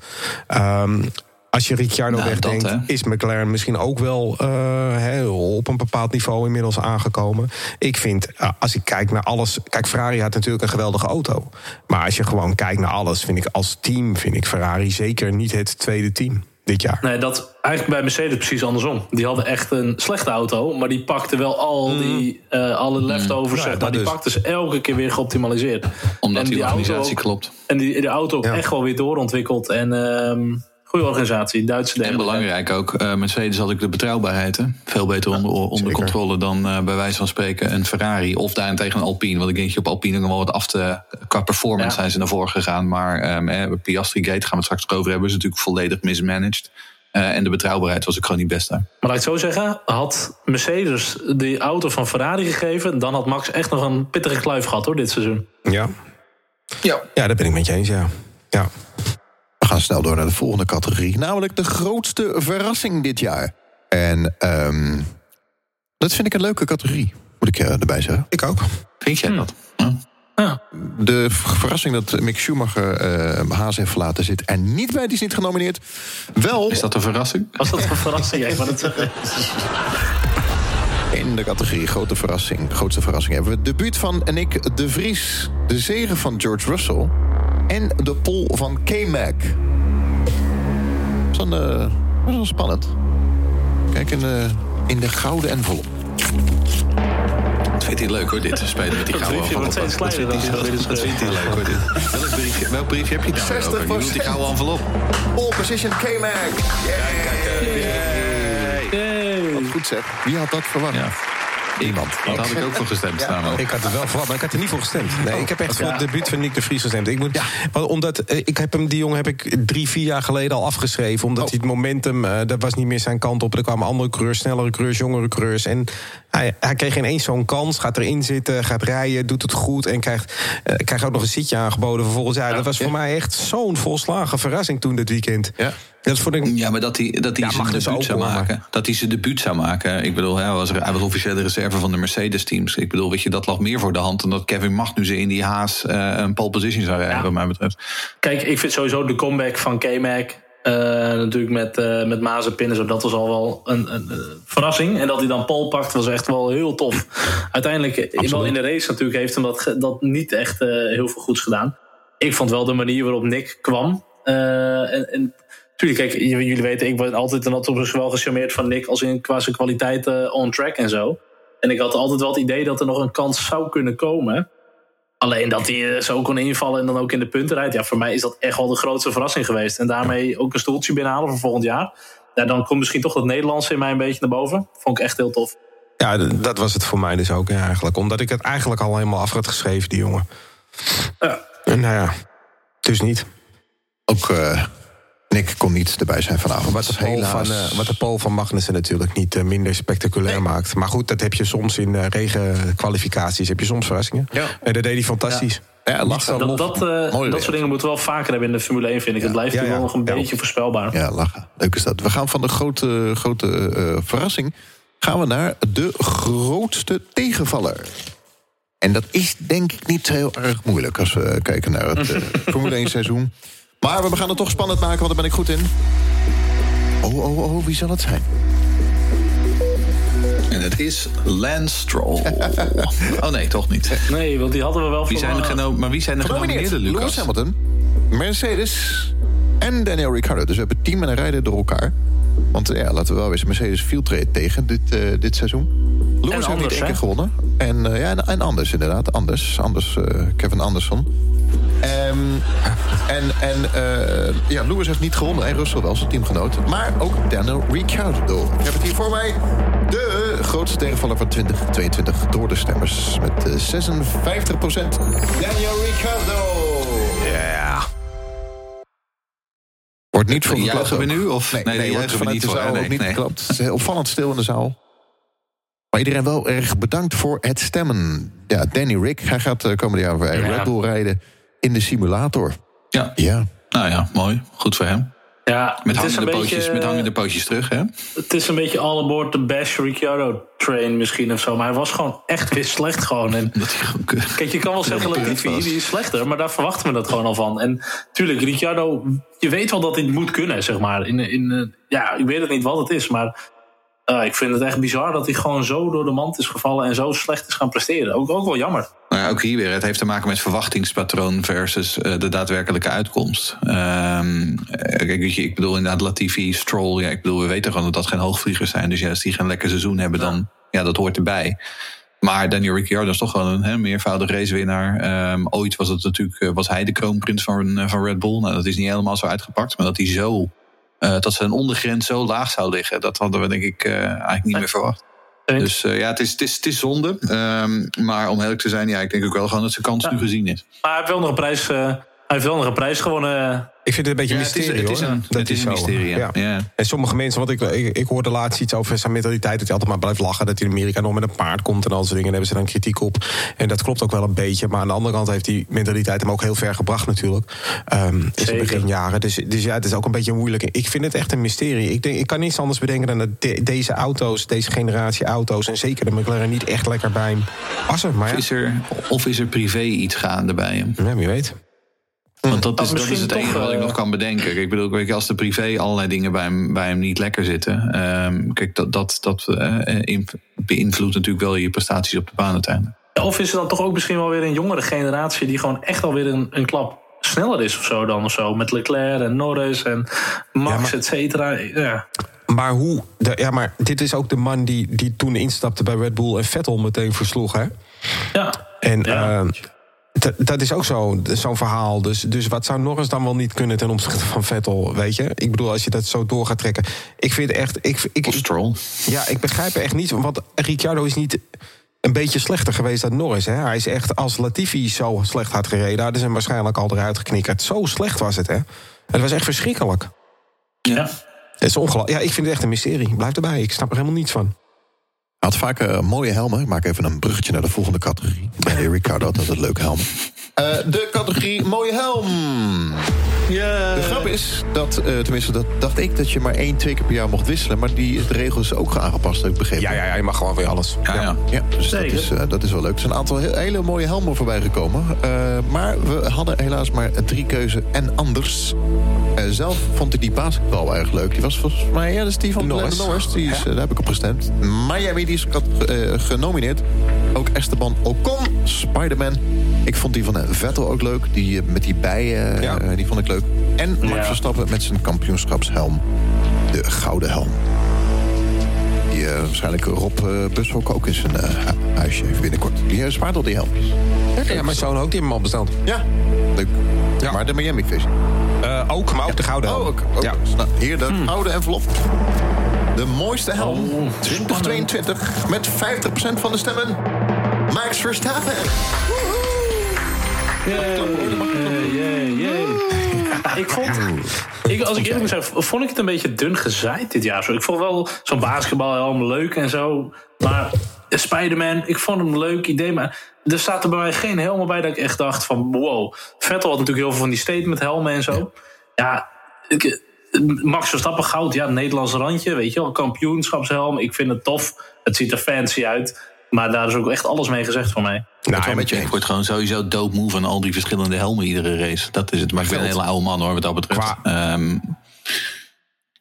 Ehm, als je Ricciardo Nou, wegdenkt, dat, is McLaren misschien ook wel eh, hè, op een bepaald niveau inmiddels aangekomen. Ik vind, eh, als ik kijk naar alles. Kijk, Ferrari had natuurlijk een geweldige auto. Maar als je gewoon kijkt naar alles, vind ik als team, vind ik Ferrari zeker niet het tweede team dit jaar. Nee, dat eigenlijk bij Mercedes precies andersom. Die hadden echt een slechte auto, maar die pakten wel al die, eh, alle leftovers, Ja, zeg maar. dat Die dus. pakten ze elke keer weer geoptimaliseerd. Omdat En die auto organisatie ook- klopt. En die, die auto ook Ja. echt wel weer doorontwikkeld. En ehm goede organisatie, Duitse En derde. belangrijk ook, eh, Mercedes had ook de betrouwbaarheid. Hè? Veel beter onder, onder controle dan eh, bij wijze van spreken een Ferrari. Of daarentegen een Alpine. Want ik denk dat je op Alpine nog wel wat af te... Qua performance Ja. zijn ze naar voren gegaan. Maar ehm, eh, Piastri Gate, gaan we het straks nog over hebben... is natuurlijk volledig mismanaged. Eh, en de betrouwbaarheid was ook gewoon niet best daar. Maar laat ik het zo zeggen, had Mercedes die auto van Ferrari gegeven... dan had Max echt nog een pittige kluif gehad hoor, dit seizoen. Ja. Ja. Ja, daar ben ik met je eens, ja. Ja. We gaan snel door naar de volgende categorie. Namelijk de grootste verrassing dit jaar. En ehm, dat vind ik een leuke categorie, moet ik eh, erbij zeggen. Ik ook. Vind jij dat? Ja. De verrassing dat Mick Schumacher eh Haas heeft verlaten zit er niet bij. Die is niet genomineerd. Wel Is dat een verrassing? Was dat een verrassing? Ik wou het zeggen. in de categorie grote verrassing. Grootste verrassing hebben we het debuut van Nick de Vries. De zegen van George Russell. En de pol van K-Mac. Dat is wel, eh, dat is wel spannend. Kijk in de, in de gouden envelop. Dat vindt hij leuk hoor, dit. Spelen met die Dat gouden envelop. steeds Dat vindt hij- dan Dat vindt hij leuk hoor, dit. Welk briefje, welk briefje heb je nou weer over? Je bedoelt die 60%. gouden envelop. Pole position K-Mac. Yay. Goed zeg. Wie had dat verwacht? Ja. Iemand. Daar had ik ook voor gestemd. namelijk. Ik had er wel voor, maar ik had er niet voor gestemd. Nee, ik heb echt voor het debuut van Nick de Vries gestemd. Ik, moet, want omdat, eh, ik heb hem, die jongen heb ik drie, vier jaar geleden al afgeschreven. Omdat Oh. hij het momentum, eh, dat was niet meer zijn kant op. Er kwamen andere coureurs, snellere coureurs, jongere coureurs. En hij, hij kreeg ineens zo'n kans, gaat erin zitten, gaat rijden, doet het goed... en krijgt, eh, krijgt ook nog een zitje aangeboden vervolgens. Ja, dat was voor mij echt zo'n volslagen verrassing toen dit weekend. Ja. Dat vond ik... Ja, maar dat hij, dat hij Ja, zijn dus debuut ook, zou maar- maken. Dat hij zijn debuut zou maken. Ik bedoel, hij was, hij was officiële reserve van de Mercedes-teams. Ik bedoel, weet je, dat lag meer voor de hand... dan dat Kevin Magnussen in die haas eh, een pole position zou rijden, Ja. wat mij betreft. Kijk, ik vind sowieso de comeback van K-Mac. eh, natuurlijk met, eh met Mazepin en zo. Dat was al wel een, een, verrassing. En dat hij dan Pol pakt, was echt wel heel tof. Uiteindelijk, wel in de race natuurlijk, heeft hem dat, dat niet echt eh, heel veel goeds gedaan. Ik vond wel de manier waarop Nick kwam. eh, en, en natuurlijk, kijk, jullie weten, ik ben altijd en altijd wel gecharmeerd van Nick als in qua zijn kwaliteit eh, on track en zo. En ik had altijd wel het idee dat er nog een kans zou kunnen komen. Alleen dat hij eh, zo kon invallen en dan ook in de punten rijdt. Ja, voor mij is dat echt wel de grootste verrassing geweest. En daarmee ook een stoeltje binnenhalen voor volgend jaar. Ja, dan komt misschien toch het Nederlandse in mij een beetje naar boven. Vond ik echt heel tof. Ja, dat was het voor mij dus ook ja, eigenlijk. Omdat ik het eigenlijk al helemaal af had geschreven, die jongen. Ja. En nou ja, dus niet. Ook eh, Nick kon niet erbij zijn vanavond. Wat de, pole Helaas. van, eh, wat de van Magnussen natuurlijk niet eh, minder spectaculair maakt. Maar goed, dat heb je soms in eh, regenkwalificaties. Heb je soms verrassingen. Ja. En dat deed hij fantastisch. Ja, lachen. Dat, dat, eh, soort dingen moeten we wel vaker hebben in de Formule 1, vind ik. Het blijft Ja, ja. nog een Ja. beetje voorspelbaar. Ja, lachen. Leuk is dat. We gaan van de grote, grote eh, verrassing... gaan we naar de grootste tegenvaller. En dat is denk ik niet heel erg moeilijk... als we kijken naar het Formule 1 seizoen. Maar we gaan het toch spannend maken, want daar ben ik goed in. Oh, oh, oh, wie zal het zijn? En het is Lance Stroll. oh nee, toch niet. Nee, want die hadden we wel Wie zijn er maar wie zijn er Genomineerd genomineerd, Lewis Lucas? Hamilton, Mercedes en Daniel Ricciardo. Dus we hebben team en een rijder door elkaar. Want ja, laten we wel wezen, Mercedes viel trade tegen dit, eh, dit seizoen. Lewis heeft niet één keer gewonnen. En, eh, ja, en, en Anders inderdaad. Anders, Anders eh, Kevin Anderson. Ehm, en en eh, ja, Lewis heeft niet gewonnen. En Russell wel, zijn teamgenoot. Maar ook Daniel Ricciardo. Ik heb het hier voor mij. De grootste tegenvaller van 2022 door de stemmers. Met eh, 56% Daniel Ricciardo. Ja. Wordt niet voor geklapt we nu, of? Nee, Nee, nee, wordt vanuit niet de voor, zaal hè? ook Nee, niet nee. geklapt. Het is heel opvallend stil in de zaal. Maar iedereen wel erg bedankt voor het stemmen. Ja, Danny Rick, hij gaat de komende jaar bij Ja. Red Bull rijden in de simulator. Ja, Ja, nou ja, mooi. Goed voor hem. Ja, Met het is, een hangende, beetje, pootjes, met hangende pootjes terug, hè? het is een beetje all aboard the Bash Ricciardo train misschien of zo. Maar hij was gewoon echt weer slecht gewoon. En Dat hij gewoon Kijk, je kan wel zeggen Latifi, die is slechter, maar daar verwachten we dat gewoon al van. En tuurlijk, Ricciardo, je weet wel dat hij het moet kunnen, zeg maar. In, in, eh, ja, ik weet het niet wat het is, maar eh, ik vind het echt bizar dat hij gewoon zo door de mand is gevallen en zo slecht is gaan presteren. Ook, ook wel jammer. Nou ja, ook hier weer. Het heeft te maken met verwachtingspatroon versus eh, de daadwerkelijke uitkomst. Ehm, eh, kijk, ik bedoel inderdaad Latifi, Stroll. Ja, ik bedoel, we weten gewoon dat dat geen hoogvliegers zijn. Dus ja, als die geen lekker seizoen hebben, dan ja, dat hoort erbij. Maar Daniel Ricciardo is toch gewoon een hè, meervoudig racewinnaar. Ehm, ooit was, het natuurlijk, eh, was hij de kroonprins van, van Red Bull. Nou, dat is niet helemaal zo uitgepakt. Maar dat hij zo, eh, dat zijn ondergrens zo laag zou liggen, dat hadden we denk ik eh, eigenlijk niet meer verwacht. Dus eh, ja, het is, het is, het is zonde. Ehm, maar om eerlijk te zijn, ja, ik denk ook wel gewoon dat zijn kans nu gezien is. Maar hij heeft wel nog een prijs, hij heeft wel nog een prijs gewonnen. Ik vind het een beetje Ja, een het is, mysterie, het is hoor. een, Dat het is een mysterie. Ja. Ja. En sommige mensen, want ik, ik, ik hoorde laatst iets over zijn mentaliteit... dat hij altijd maar blijft lachen, dat hij in Amerika nog met een paard komt... en al soort dingen, daar hebben ze dan kritiek op. En dat klopt ook wel een beetje. Maar aan de andere kant heeft die mentaliteit hem ook heel ver gebracht natuurlijk. Ehm in zijn Zeker. beginjaren. Dus, dus ja, het is ook een beetje moeilijk. Ik vind het echt een mysterie. Ik, denk, ik kan niets anders bedenken dan dat de- deze auto's... deze generatie auto's, en zeker de McLaren... niet echt lekker bij hem passen. Maar Of, ja, is er, of is er privé iets gaande bij hem? ja, wie weet. Want dat is, dat is het enige wat ik eh, nog kan bedenken. Kijk, Ik bedoel, weet je, als de privé allerlei dingen bij hem, bij hem niet lekker zitten. ehm, kijk, dat, dat, dat eh, inv- beïnvloedt natuurlijk wel je prestaties op de baan uiteindelijk. Of is er dan toch ook misschien wel weer een jongere generatie die gewoon echt alweer een, een klap sneller is of zo dan of zo. Met Leclerc en Norris en Max, Ja, maar- et cetera. Ja. Maar hoe. De, ja, maar dit is ook de man die, die toen instapte bij Red Bull en Vettel meteen versloeg, hè? ja. En Ja. eh, dat, is ook zo- zo'n verhaal. Dus, dus wat zou Norris dan wel niet kunnen ten opzichte van Vettel, weet je? Ik bedoel, als je dat zo door gaat trekken. Ik vind echt... Ik, ik, Stroll. ja, ik begrijp echt niet, want Ricciardo is niet een beetje slechter geweest dan Norris. Hè? Hij is echt, als Latifi zo slecht had gereden... hadden ze hem waarschijnlijk al eruit geknikkerd. Zo slecht was het, hè? Het was echt verschrikkelijk. Ja. Het is ongelooflijk. Ja, ik vind het echt een mysterie. Blijf erbij, ik snap er helemaal niets van. Had vaak eh, mooie helmen. Ik maak even een bruggetje naar de volgende categorie. Bij Ricardo had altijd leuke helmen. Eh, de categorie mooie helm. De grap is dat, eh, tenminste dat dacht ik... dat je maar één, twee keer per jaar mocht wisselen. Maar die de regel is ook aangepast, heb ik begrepen. Ja, ja, ja, je mag gewoon weer alles. Ja, ja. Ja, dus dat is, eh, dat is wel leuk. Er zijn een aantal heel- hele mooie helmen voorbij gekomen. Eh, maar we hadden helaas maar drie keuzen en anders. Eh, zelf vond ik die basketbal erg leuk. Die was volgens mij, ja, dat is die van Norris. Norris. Die is, eh, daar heb ik op gestemd. Miami, die is eh, genomineerd. Ook Esteban Ocon, Spider-Man. Ik vond die van eh, Vettel ook leuk. Die eh, met die bijen, eh, Ja. die vond ik leuk. En Max Ja. Verstappen met zijn kampioenschapshelm. De gouden helm. Die waarschijnlijk Rob uh, Bushok ook in zijn hu- huisje heeft binnenkort. Die spaart al die helmpjes. Ja, mijn zoon ook, die hem al besteld. Ja, leuk. Ja. Maar de Miami. Eh, ook, maar ook de gouden helm. Oh, ook. ook. Ja. Nou, hier de oude envelop. De mooiste helm. Oh, 2022 met 50% van de stemmen. Max Verstappen. Ik vond, ik, als ik eerlijk moet zijn, vond ik het een beetje dun gezaaid dit jaar. Zo. Ik vond wel zo'n basketbalhelm leuk en zo. Maar Spider-Man, ik vond hem een leuk idee. Maar er staat er bij mij geen helm bij dat ik echt dacht van... wow, Vettel had natuurlijk heel veel van die statement helmen en zo. Ja, ik, Max Verstappen goud, ja, Nederlands randje, weet je wel. Kampioenschapshelm, ik vind het tof. Het ziet er fancy uit. Maar daar is ook echt alles mee gezegd voor mij. Nou, wel met je Ik word gewoon sowieso dope move van al die verschillende helmen iedere race. Dat is het. Maar ik ben een hele oude man hoor, wat dat betreft. Qua- Ehm,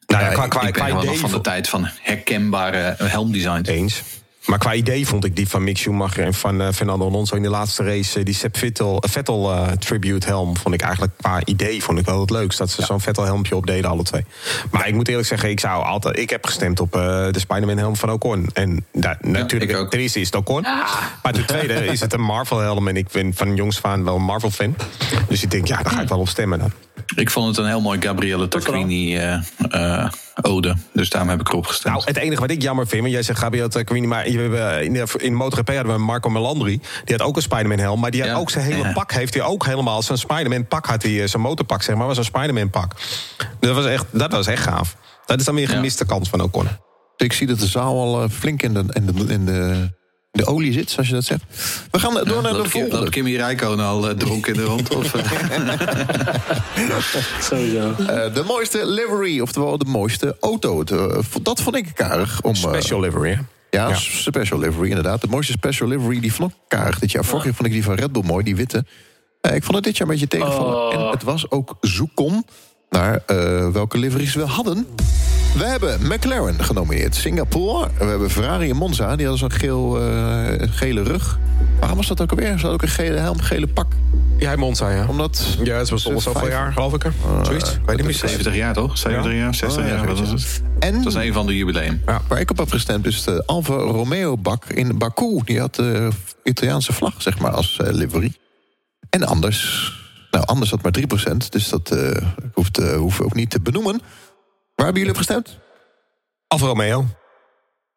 nou ja, qua, ik qua, ik ben qua idee van de tijd van herkenbare helmdesigns. Eens. Maar qua idee vond ik die van Mick Schumacher en van eh, Fernando Alonso in de laatste race, eh, die Sepp Vettel, eh, Vettel eh, tribute helm, vond ik eigenlijk qua idee vond ik wel het leukst. Dat ze zo'n Vettel helmpje opdeden, alle twee. Maar ik moet eerlijk zeggen, ik zou altijd, ik heb gestemd op eh, de Spider-Man helm van Ocon. En da- natuurlijk, ten eerste is het Ocon. Maar ten tweede is het een Marvel helm en ik ben van jongs van wel een Marvel fan. Dus ik denk, ja, daar ga ik wel op stemmen dan. Ik vond het een heel mooi Gabriele Tacchini eh, eh, ode. Dus daarom heb ik erop gestemd. Nou, het enige wat ik jammer vind, want jij zegt Gabriel Tacquini, maar eh, in de, in de MotoGP hadden we Marco Melandri. Die had ook een Spider-Man helm, maar die had Ja. ook zijn hele Ja. pak, heeft hij ook helemaal. Zijn Spider-Man pak had hij, zijn motorpak zeg maar, was een Spider-Man pak. Dat was echt, dat was echt gaaf. Dat is dan weer een Ja. gemiste kans van Ocon. Ik zie dat de zaal al flink in de, in, de, in, de, de olie zit, zoals je dat zegt. We gaan eh, door naar de volgende. dat Kimi Räikkönen al uh, dronken in de rond. Of, eh, Sowieso. Eh, de mooiste livery, oftewel de mooiste auto. De- dat vond ik karig. Om, eh, Special livery, hè? Ja, Ja. special livery, inderdaad. De mooiste special livery, die vond ik karig dit jaar. Vorig jaar vond ik die van Red Bull mooi, die witte. Eh, ik vond het dit jaar een beetje tegenvallen. Oh. En het was ook zoekon naar eh, welke liveries we hadden. We hebben McLaren genomineerd, Singapore. We hebben Ferrari en Monza, die hadden zo'n geel, eh, gele rug. Waarom was dat ook alweer? Ze hadden ook een gele helm, gele pak. Ja, Monza, ja. Omdat... Ja, het was al zoveel vijf- jaar, geloof ik. hè? Zoiets. Ik weet niet meer. 70 jaar toch? 70 jaar, 60 Oh, ja, jaar. Wat was het? En Het was een van de jubileum. waar ik op heb gestemd is de Alfa Romeo bak in Baku. Die had de Italiaanse vlag, zeg maar, als eh, livery. En anders... Nou, anders had maar 3%, dus dat eh hoeft, eh, hoeven we ook niet te benoemen. Waar hebben jullie op gestemd? Alfa Romeo.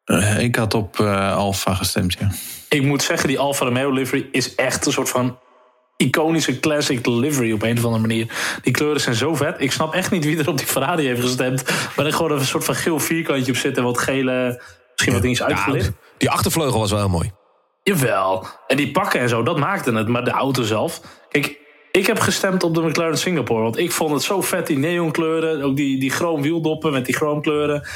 Eh, ik had op eh Alfa gestemd, ja. Ik moet zeggen, die Alfa Romeo livery is echt een soort van iconische classic livery op een of andere manier. Die kleuren zijn zo vet. Ik snap echt niet wie er op die Ferrari heeft gestemd. Maar er gewoon een soort van geel vierkantje op zit en wat gele, misschien wat dingetjes uitgelicht. Nou, die achtervleugel was wel heel mooi. Jawel. En die pakken en zo, dat maakte het. Maar de auto zelf. Kijk, ik heb gestemd op de McLaren Singapore. Want ik vond het zo vet, die neonkleuren. Ook die, die chroom wieldoppen met die chroomkleuren.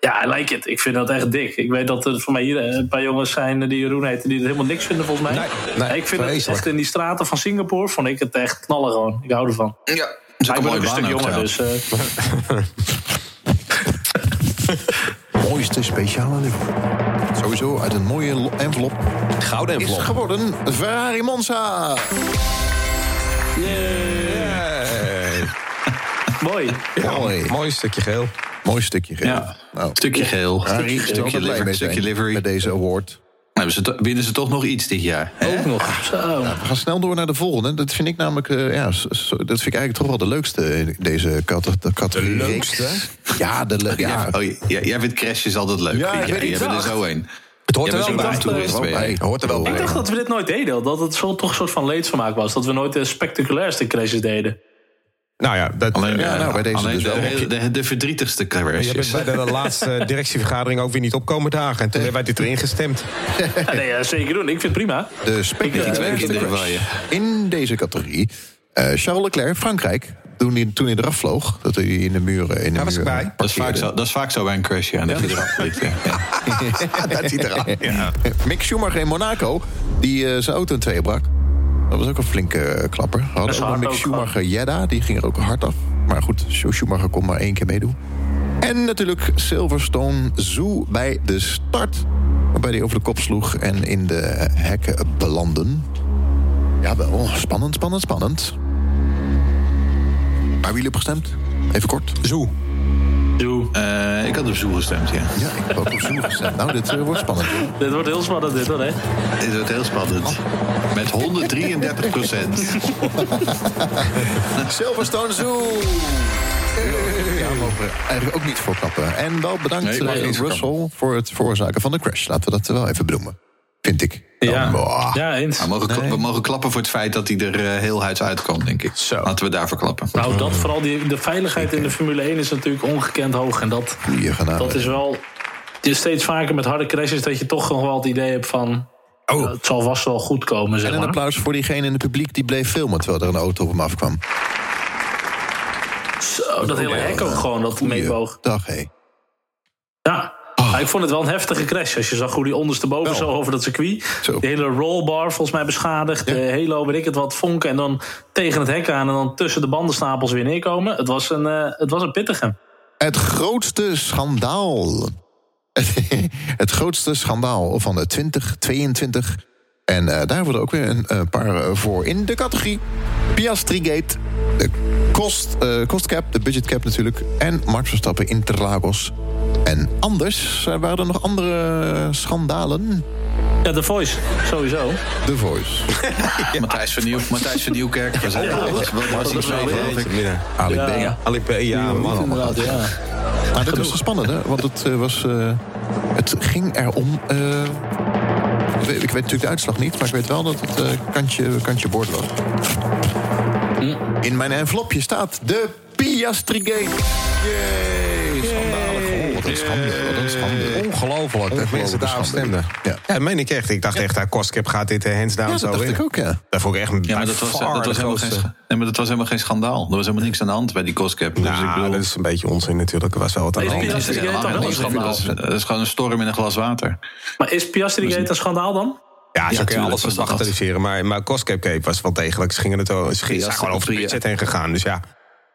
Ja, I like it. Ik vind dat echt dik. Ik weet dat er voor mij hier eh, een paar jongens zijn die Jeroen heten... die er helemaal niks vinden volgens mij. Nee, nee, ik vind het echt in die straten van Singapore... vond ik het echt knallen gewoon. Ik hou ervan. Ja, is ik een ben ook een stuk ook jonger, dus... eh, Mooiste speciale. Sowieso uit een mooie lo- envelop Gouden is envelop. geworden Ferrari Monza. Mooi. Mooi. Mooi stukje geel. Mooi stukje geel. Ja, Nou, stukje geel. Stukje, liver, stukje zijn livery. met deze award. Ja, Nou, ze, winnen ze toch nog iets dit jaar. Hè? Ook nog. Zo. Ja, we gaan snel door naar de volgende. Dat vind ik namelijk, eh, ja, dat vind ik eigenlijk toch wel de leukste in deze cate- de categorie. De leukste? Ja, de le- Ja. ja. Oh, jij, jij vindt crashes altijd leuk. Ja, ik Jij- weet jij niet. bent er zo een. Het hoort er wel bij. Het hoort er wel Ik bij. dacht dat we dit nooit deden. Dat het zo, toch een soort van leedvermaak was. Dat we nooit de spectaculairste crashes deden. Nou ja, dat, Alleen, Ja, nou, bij deze alleen dus de, wel. de, de, de verdrietigste je bent crashes. bij de laatste directievergadering ook weer niet opkomen dagen. En toen hebben wij dit erin gestemd. Ja, nee, ja, zeker doen. Ik vind het prima. De Ik, spectaculairste eh, van je. in deze categorie. Eh, Charles Leclerc, Frankrijk. Toen hij, toen hij eraf vloog, dat hij in de muren... In de Daar was ik muren bij. Dat is, vaak zo, dat is vaak zo bij een crash, ja. Dat je eraf vliegt, ja. Ja. dat ziet eraan. Mick Schumacher in Monaco, die eh, zijn auto in tweeën brak. Dat was ook een flinke eh, klapper. Hadden ook nog Mick Schumacher Jeddah, die ging er ook hard af. Maar goed, Schumacher kon maar één keer meedoen. En natuurlijk Silverstone Zoo bij de start. Waarbij hij over de kop sloeg en in de hekken belanden. Jawel, spannend, spannend, spannend. Waar hebben jullie op gestemd? Even kort. Zo. Doe. Eh, ik had op Zoe gestemd, ja. Ja, ik heb ook op Zoo gestemd. Nou, dit eh, wordt spannend. Dit wordt heel spannend, dit hoor. Hè? Dit wordt heel spannend. Met 133 procent. Silverstone Zoo. Ja, mogen eigenlijk ook niet voor klappen. En wel bedankt Nee, eh, Russell voor het veroorzaken van de crash. Laten we dat wel even benoemen. Vind ik. Ja, oh, ja eens. We mogen, kla- we mogen klappen voor het feit dat hij er eh, heel huids uitkwam, denk ik. Zo. Laten we daarvoor klappen. Nou, dat vooral die, de veiligheid in de Formule 1 is natuurlijk ongekend hoog. En dat, dat is wel het is steeds vaker met harde crashes dat je toch nog wel het idee hebt van. Oh. eh, het zal vast wel goed komen, zeg En een maar. applaus voor diegene in het publiek die bleef filmen... terwijl er een auto op hem afkwam. Zo, dat hele hek ook gewoon, dat meewoog. Dag, hé. Ja. Maar ik vond het wel een heftige crash. Als je zag hoe die ondersteboven Wel. zo over dat circuit. Zo. De hele rollbar volgens mij beschadigd. De hele, weet ik het wat, vonken. En dan tegen het hek aan. En dan tussen de bandenstapels weer neerkomen. Het was een, eh, het was een pittige. Het grootste schandaal. het grootste schandaal van de 2022. En eh, daar worden ook weer een, een paar eh, voor in de categorie Piastri-gate. De kost, eh, kostcap, de budgetcap natuurlijk. En Max Verstappen Interlagos. En anders eh, waren er nog andere schandalen. Ja, The Voice, sowieso. The Voice. Matthijs, van Nieuw, Matthijs van Nieuwkerk. Was, was, was, was, was geloof ik. Ali Ja. B. Ja. Ja, man. Inderdaad, ja. Maar dat was spannend, hè? Want het, eh, was, eh, het ging erom... ik, weet, natuurlijk de uitslag niet, maar ik weet wel dat het eh, kantje, kantje boord was. In mijn envelopje staat de Piastri-gate. Yay, schandalig. Wat een schande, wat een schande. Ongelooflijk dat mensen daarop schande. stemden. Ja. Ja, meen ik echt. Ik dacht echt, uh, Kostcap gaat dit uh, hands down Ja, zo dat dacht in. ik ook, ja. Dat vond ik echt Ja, maar dat was, dat, was helemaal geen, nee, maar dat was helemaal geen schandaal. Er was helemaal niks aan de hand bij die kostcap. Dus ik Nou, bedoel, dat is een beetje onzin natuurlijk. Er was wel wat aan de hand. Is dat is- gewoon een storm in een glas water. Maar is Piastri Gate een schandaal dan? Ja, zo kun je tuurlijk alles bagatelliseren. Maar, maar Costcap Cape was wel degelijk. Ze gingen het ze gingen- ze zijn gewoon over de budget heen gegaan. Dus ja,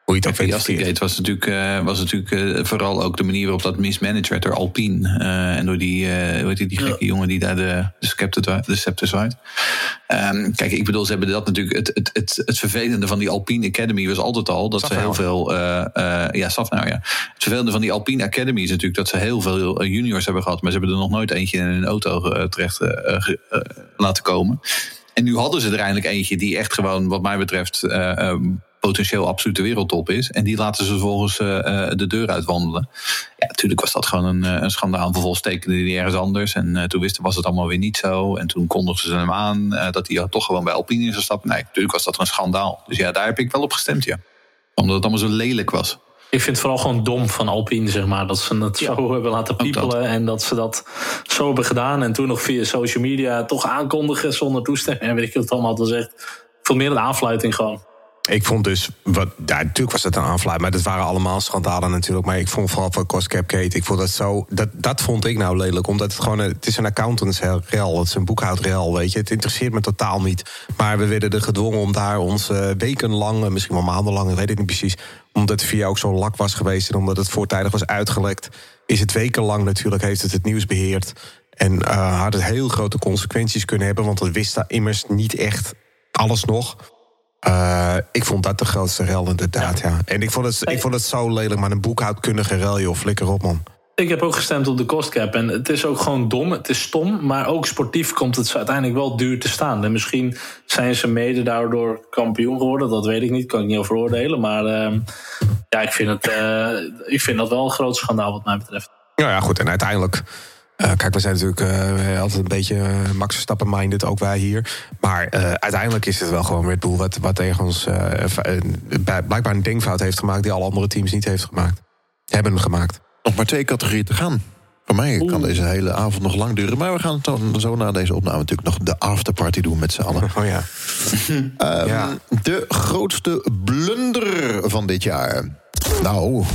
hoe je het ook was natuurlijk, eh, was natuurlijk eh, vooral ook de manier waarop dat mismanaged werd door Alpine. eh, en door die, eh hoe heet die, die gekke jongen die daar de, de, de scepter zwaait. Ehm, kijk, ik bedoel, ze hebben dat natuurlijk. Het, het, het, het vervelende van die Alpine Academy was altijd al dat ze heel veel. eh eh, ja, Safnauer, ja. Het vervelende van die Alpine Academy is natuurlijk dat ze heel veel juniors hebben gehad. Maar ze hebben er nog nooit eentje in een auto terecht laten komen. En nu hadden ze er eindelijk eentje die echt gewoon, wat mij betreft, eh, ehm, potentieel absolute wereldtop is. En die laten ze vervolgens eh, eh, de deur uitwandelen. Ja, natuurlijk was dat gewoon een, eh, een schandaal. Vervolgens tekende die ergens anders. En eh, toen wisten was het allemaal weer niet zo. En toen kondigden ze hem aan eh, dat hij toch gewoon bij Alpine in zou stappen. Nee, natuurlijk was dat een schandaal. Dus ja, daar heb ik wel op gestemd, ja. Omdat het allemaal zo lelijk was. Ik vind het vooral gewoon dom van Alpine, zeg maar. Dat ze het zo hebben laten dat. piepelen. En dat ze dat zo hebben gedaan. En toen nog via social media toch aankondigen zonder toestemming. En weet ik wat het allemaal had gezegd. Ik vond meer een aanfluiting gewoon. Ik vond dus, wat, natuurlijk was het een aanfluit, maar dat waren allemaal schandalen natuurlijk. Maar ik vond vooral van Costcap Kate, ik vond dat zo, dat, dat vond ik nou lelijk. Omdat het gewoon, het is een accountantsrel, het is een boekhoudrel, weet je. Het interesseert me totaal niet. Maar we werden er gedwongen om daar ons wekenlang, eh, misschien wel maandenlang, ik weet het niet precies. Omdat het via ook zo lak was geweest en omdat het voortijdig was uitgelekt. Is het wekenlang natuurlijk, heeft het het nieuws beheerd. En eh, had het heel grote consequenties kunnen hebben, want we wisten immers niet echt alles nog. Eh, ik vond dat de grootste rel inderdaad, ja. En ik vond, het, ik vond het zo lelijk, maar een boekhoudkundige rel, joh, flikker op, man. Ik heb ook gestemd op de kostcap. En het is ook gewoon dom. Het is stom. Maar ook sportief komt het uiteindelijk wel duur te staan. En misschien zijn ze mede daardoor kampioen geworden. Dat weet ik niet. Kan ik niet over oordelen. Maar uh, ja, ik vind, het, uh, ik vind dat wel een groot schandaal wat mij betreft. Nou ja, goed. En uiteindelijk. Uh, kijk, we zijn natuurlijk uh, altijd een beetje Max Verstappen-minded, ook wij hier. Maar uh, uiteindelijk is het wel gewoon Red Bull wat, wat tegen ons blijkbaar een denkfout heeft gemaakt die alle andere teams niet heeft gemaakt. Hebben gemaakt. Nog maar twee categorieën te gaan. Voor mij kan deze hele avond nog lang duren. Maar we gaan dan zo na deze opname natuurlijk nog de afterparty doen met z'n allen. Oh ja. um, ja. De grootste blunder van dit jaar. Nou,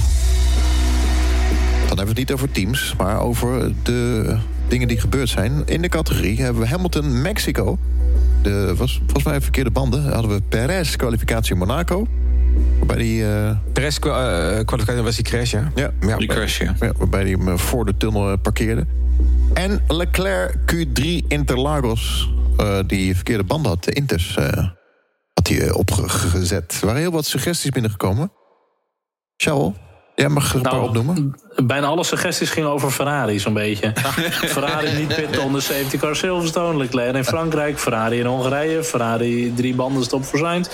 dan hebben we het niet over teams, maar over de dingen die gebeurd zijn. In de categorie hebben we Hamilton, Mexico. De, was volgens mij verkeerde banden. Hadden we Perez, kwalificatie Monaco. Waarbij die... Uh... Perez uh, kwalificatie was die crash, ja? Ja, ja die crash, ja. ja. Waarbij hij hem voor de tunnel parkeerde. En Leclerc Q3 Interlagos. Uh, die verkeerde banden had, de Inters, had hij opgezet. Er waren heel wat suggesties binnengekomen. Charles? Jij mag er nou, opnoemen. Bijna alle suggesties gingen over Ferrari, zo'n beetje. Ferrari niet pitten onder safety car Silverstone. Leclerc in Frankrijk. Ferrari in Hongarije. Ferrari drie banden stop voor Sainz.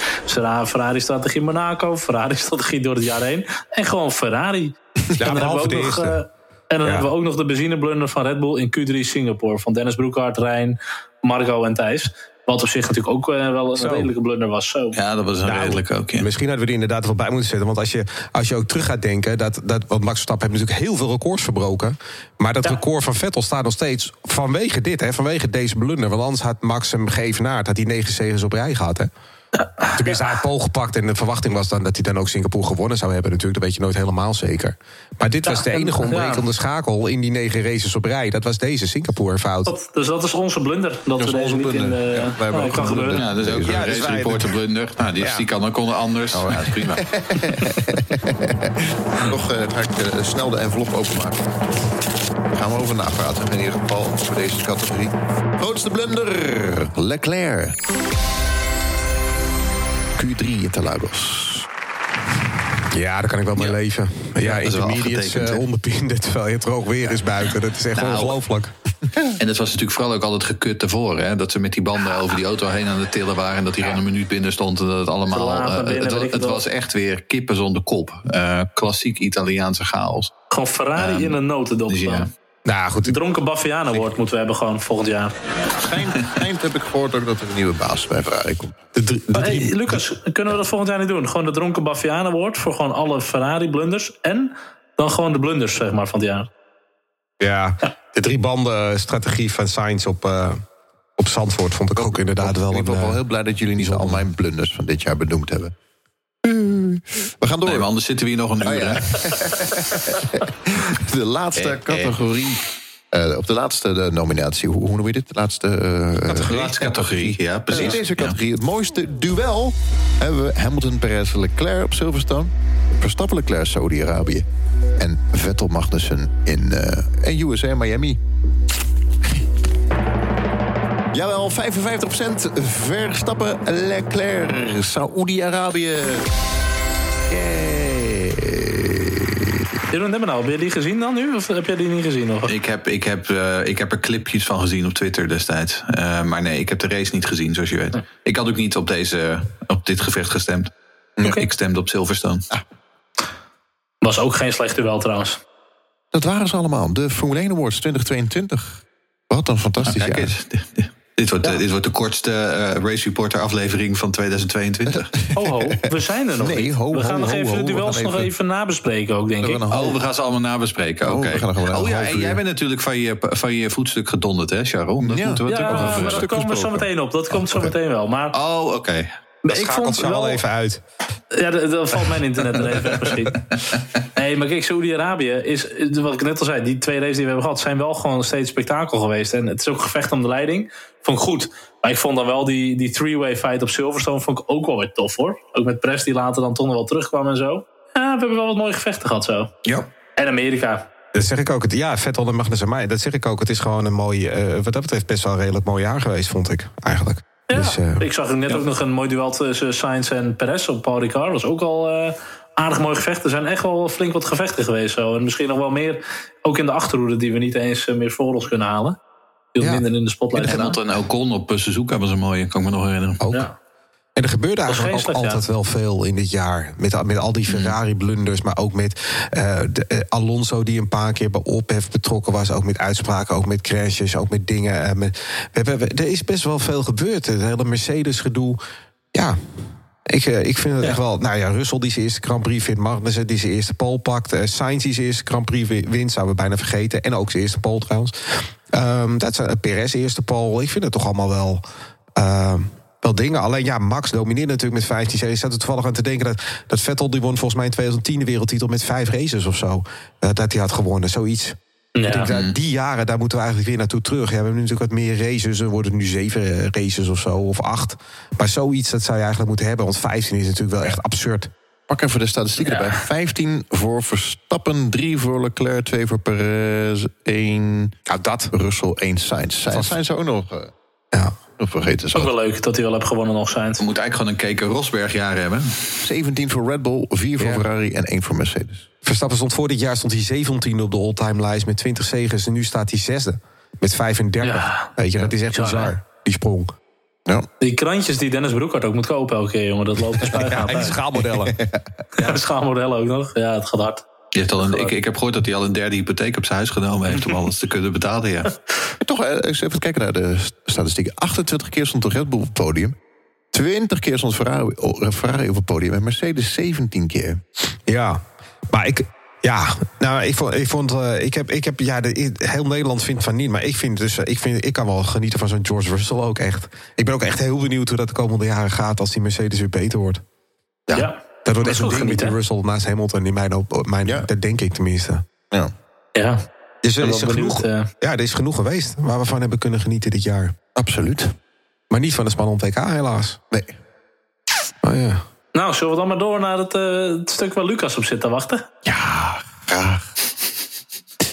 Ferrari-strategie Monaco. Ferrari-strategie door het jaar heen. En gewoon Ferrari. Ja, en dan hebben we ook nog, uh, en dan ja. hebben we ook nog de benzineblunder van Red Bull in Q3 Singapore. Van Dennis Broekhart, Rijn, Marco en Thijs. Wat op zich natuurlijk ook uh, wel een zo. redelijke blunder was. Zo. Ja, dat was een nou, redelijk ook. Ja. Misschien hadden we die inderdaad wel bij moeten zetten. Want als je, als je ook terug gaat denken. Dat, dat, want Max Verstappen heeft natuurlijk heel veel records verbroken. Maar dat ja. record van Vettel staat nog steeds vanwege dit. Hè, vanwege deze blunder. Want anders had Max hem geëvenaard. Had hij negen zegens op rij gehad. Hè. Tenminste, hij had Pool gepakt en de verwachting was dan dat hij dan ook Singapore gewonnen zou hebben. Natuurlijk, dat weet je nooit helemaal zeker. Maar dit was de enige ontbrekende schakel in die negen races op rij. Dat was deze Singapore-fout. Dat, dus dat is onze blunder. Dat, dat we onze blunder. In, uh, ja, wij hebben ook kan gebeuren. Ja, dat is ook ja, een race reporter blunder. Nou, die, ja. die kan ook onder anders. Oh, ja, dat is prima. Nog uh, ga ik uh, snel de envelop openmaken. Daar gaan we over napraten. In ieder geval voor deze categorie. Grootste blunder, Leclerc. Q3 Interlagos. Ja, daar kan ik wel mee ja. leven. Ja, ja intermediates uh, onderpinden terwijl je droog weer is buiten. Dat is echt nou, ongelooflijk. En het was natuurlijk vooral ook altijd gekut tevoren. Hè? Dat ze met die banden over die auto heen aan het tillen waren... en dat hij ja. een minuut binnen stond en dat het allemaal... Uh, binnen, het, was, het was echt weer kippen zonder kop. Uh, klassiek Italiaanse chaos. Gewoon Ferrari um, in een notendop dus ja. Nou goed. Dronken Baffiano wordt moeten we hebben gewoon volgend jaar. Eind heb ik gehoord ook dat er een nieuwe baas bij Ferrari komt. De drie, de drie... Hey, Lucas, kunnen we dat volgend jaar niet doen? Gewoon de dronken Baffiano wordt voor gewoon alle Ferrari blunders. En dan gewoon de blunders zeg maar, van het jaar. Ja, ja. de drie banden strategie van Sainz op, uh, op Zandvoort vond ik ook inderdaad wel. Ik ben wel heel blij dat jullie niet al mijn blunders van dit jaar benoemd hebben. We gaan door. Nee, anders zitten we hier nog een uur. Oh, ja. de laatste categorie. Uh, op de laatste de nominatie, hoe, hoe noem je dit? De laatste uh, categorie. Laatste categorie, ja, precies. In deze categorie, het mooiste duel, hebben we Hamilton, Perez, Leclerc op Silverstone. Verstappen, Leclerc, Saudi-Arabië. En Vettel Magnussen in, in USA, Miami. Jawel, 55% Verstappen, Leclerc, Saoedi-Arabië. Yay. Jeroen Demmenau, heb je die gezien dan nu? Of heb jij die niet gezien nog? Ik heb, ik heb, uh, ik heb er clipjes van gezien op Twitter destijds. Uh, maar nee, ik heb de race niet gezien, zoals je weet. Ja. Ik had ook niet op, deze, op dit gevecht gestemd. Okay. Ik stemde op Silverstone. Ah. Was ook geen slecht duel trouwens. Dat waren ze allemaal. De Formule 1 Awards 2022. Wat een fantastisch nou, jaar. Dit wordt, ja. dit wordt de kortste uh, Race Reporter aflevering van 2022. Oh, ho, we zijn er nog nee, niet. Ho, we gaan ho, nog even de duels nog even... even nabespreken ook, denk ik. Oh, we gaan ze allemaal nabespreken, oké. Okay. Oh, oh ja, en jij bent natuurlijk van je, van je voetstuk gedonderd, hè, Sharon? Dat ja, moeten we ja, maar dat komen we zo meteen op. Dat komt zo meteen wel. Maar... Oh, oké. Dat ik vond het wel even uit. Ja, dan valt mijn internet er even weg misschien. Nee, maar kijk, Saudi-Arabië is, wat ik net al zei, die twee races die we hebben gehad, zijn wel gewoon steeds spektakel geweest. En het is ook gevecht om de leiding. Vond ik goed. Maar ik vond dan wel die, die three-way fight op Silverstone vond ik ook wel weer tof hoor. Ook met Press die later dan toch nog wel terugkwam en zo. Ja, we hebben wel wat mooie gevechten gehad zo. Ja. En Amerika. Dat zeg ik ook. Ja, Vettel en Magnus en mij. Dat zeg ik ook. Het is gewoon een mooi, uh, wat dat betreft best wel een redelijk mooi jaar geweest, vond ik eigenlijk. Dus, uh, ik zag net ja. ook nog een mooi duel tussen Sainz en Perez op Paul Ricard. Dat was ook al uh, aardig mooi gevechten. Er zijn echt wel flink wat gevechten geweest. Zo. En misschien nog wel meer, ook in de achterhoede, die we niet eens eh, meer voor ons kunnen halen. Veel Ja. minder in de spotlight. En. Hamilton en Ocon op eh, Suzuka was een mooie, kan ik me nog herinneren. Ook. Ja. En er gebeurde eigenlijk ook altijd wel veel in dit jaar. Met, met al die Ferrari-blunders, maar ook met eh, de, eh, Alonso... die een paar keer bij ophef betrokken was. Ook met uitspraken, ook met crashes, ook met dingen. eh, met, we, hebben- we- er is best wel veel gebeurd. Het hele Mercedes-gedoe. Ja, ik, ik vind het echt wel... Nou ja, Russell die zijn eerste Grand Prix vindt. Magnussen die zijn eerste pole pakt. eh, Sainz die zijn eerste Grand Prix wi- wint, zouden we bijna vergeten. En ook zijn eerste pole trouwens. Ehm, dat zijn Perez eerste pole. Ik vind het toch allemaal wel... ehm, wel dingen. Alleen ja, Max domineert natuurlijk met 15 series. Ik zat er toevallig aan te denken dat, dat Vettel die won volgens mij in 2010 de wereldtitel met vijf races of zo. eh, dat hij had gewonnen, zoiets. Ik denk Ja. dat die jaren, daar moeten we eigenlijk weer naartoe terug. Ja, we hebben nu natuurlijk wat meer races. Er worden nu zeven eh, races of zo, of acht. Maar zoiets, dat zou je eigenlijk moeten hebben. Want 15 is natuurlijk wel echt absurd. Pak even de statistieken Ja. erbij. 15 voor Verstappen, 3 voor Leclerc, 2 voor Perez, 1 Nou, dat. Russell, 1 Sainz. Sainz zijn ze ook nog, eh, Ja. Nog vergeten. Ook Zo. wel leuk dat hij wel heeft gewonnen nog zijn. We moeten eigenlijk gewoon een Keken Rosberg jaar hebben. 17 voor Red Bull, 4 voor Ja. Ferrari en 1 voor Mercedes. Verstappen stond voor dit jaar stond hij 17 op de all-time lijst met 20 zegens. En nu staat hij zesde met 35. Ja. Weet je, dat is echt bizar, bizar. Die sprong. Ja. Die krantjes die Dennis Broekhart ook moet kopen elke keer, jongen. Dat loopt een spuigaat en die schaalmodellen. Ja, de schaalmodel ook nog. Ja, het gaat hard. Je hebt al een, ik, ik heb gehoord dat hij al een derde hypotheek op zijn huis genomen heeft om alles te kunnen betalen. Ja. Toch, eh, eens even kijken naar de st- statistieken. 28 keer stond de Red Bull op het podium. 20 keer stond Ferrari, oh, Ferrari op het podium. En Mercedes 17 keer. Ja, maar ik. Ja, nou, ik vond, ik vond, eh, ik heb, ik heb, ja, de, heel Nederland vindt van niet, maar ik vind dus, eh, ik vind, ik kan wel genieten van zo'n George Russell ook echt. Ik ben ook echt heel benieuwd hoe dat de komende jaren gaat als die Mercedes weer beter wordt. Ja. Dat wordt echt een ding met die. Russell naast Hamilton in mijn, op, op mijn Ja. dat denk ik tenminste. Ja. Ja. Dus er is er benieuwd, genoeg, eh. ja, er is genoeg geweest waar we van hebben kunnen genieten dit jaar. Absoluut. Maar niet van de spannende WK helaas. Nee. Oh ja. Nou, zullen we dan maar door naar het, eh, het stuk waar Lucas op zit te wachten? Ja, graag.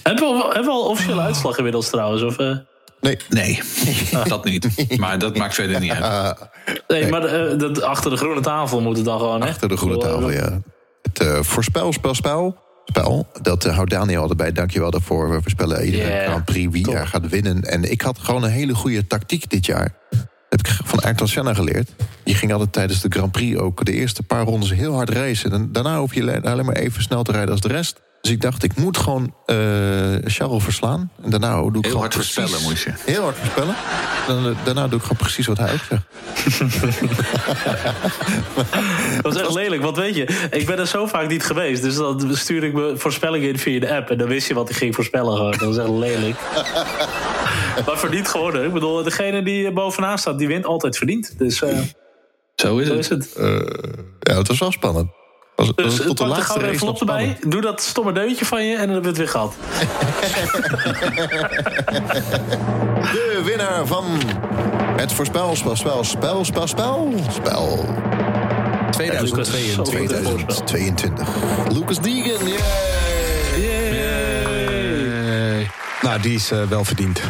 Hebben we, al- hebben we al officiële uitslag inmiddels trouwens? Of, eh? Nee. Nee, dat niet. Maar dat maakt verder niet uit. Ah, nee, maar eh, dat, achter de groene tafel moet het dan gewoon, hè? achter de groene tafel, ja. Het eh voorspelspel, spel, spel, dat eh, houdt Daniel erbij. Dankjewel daarvoor. We voorspellen iedere Yeah, Grand Prix wie er gaat winnen. En ik had gewoon een hele goede tactiek dit jaar. heb ik van Ayrton Senna geleerd. Die ging altijd tijdens de Grand Prix ook de eerste paar rondes heel hard racen. En daarna hoef je le- alleen maar even snel te rijden als de rest. Dus ik dacht, ik moet gewoon eh Charles verslaan. En daarna doe ik Heel gewoon hard precies- voorspellen moest je. Heel hard voorspellen. Dan, eh, daarna doe ik gewoon precies wat hij ook zegt. Dat was echt lelijk, want weet je, ik ben er zo vaak niet geweest. Dus dan stuurde ik me voorspellingen in via de app. En dan wist je wat ik ging voorspellen gewoon. Dat was echt lelijk. maar verdiend geworden. Ik bedoel, degene die bovenaan staat, die wint altijd verdiend. Dus eh, Zo is zo het. is het. Ja, het was wel spannend. Was, was Dus tot de laatste gouden envelop erbij. Doe dat stomme deuntje van je en dan hebben we het weer gehad. De winnaar van het voorspelspel, spel, spel, spel, spel, spel 2022. 2022. Lucas Deegan, yay! Nou, die is eh, wel verdiend.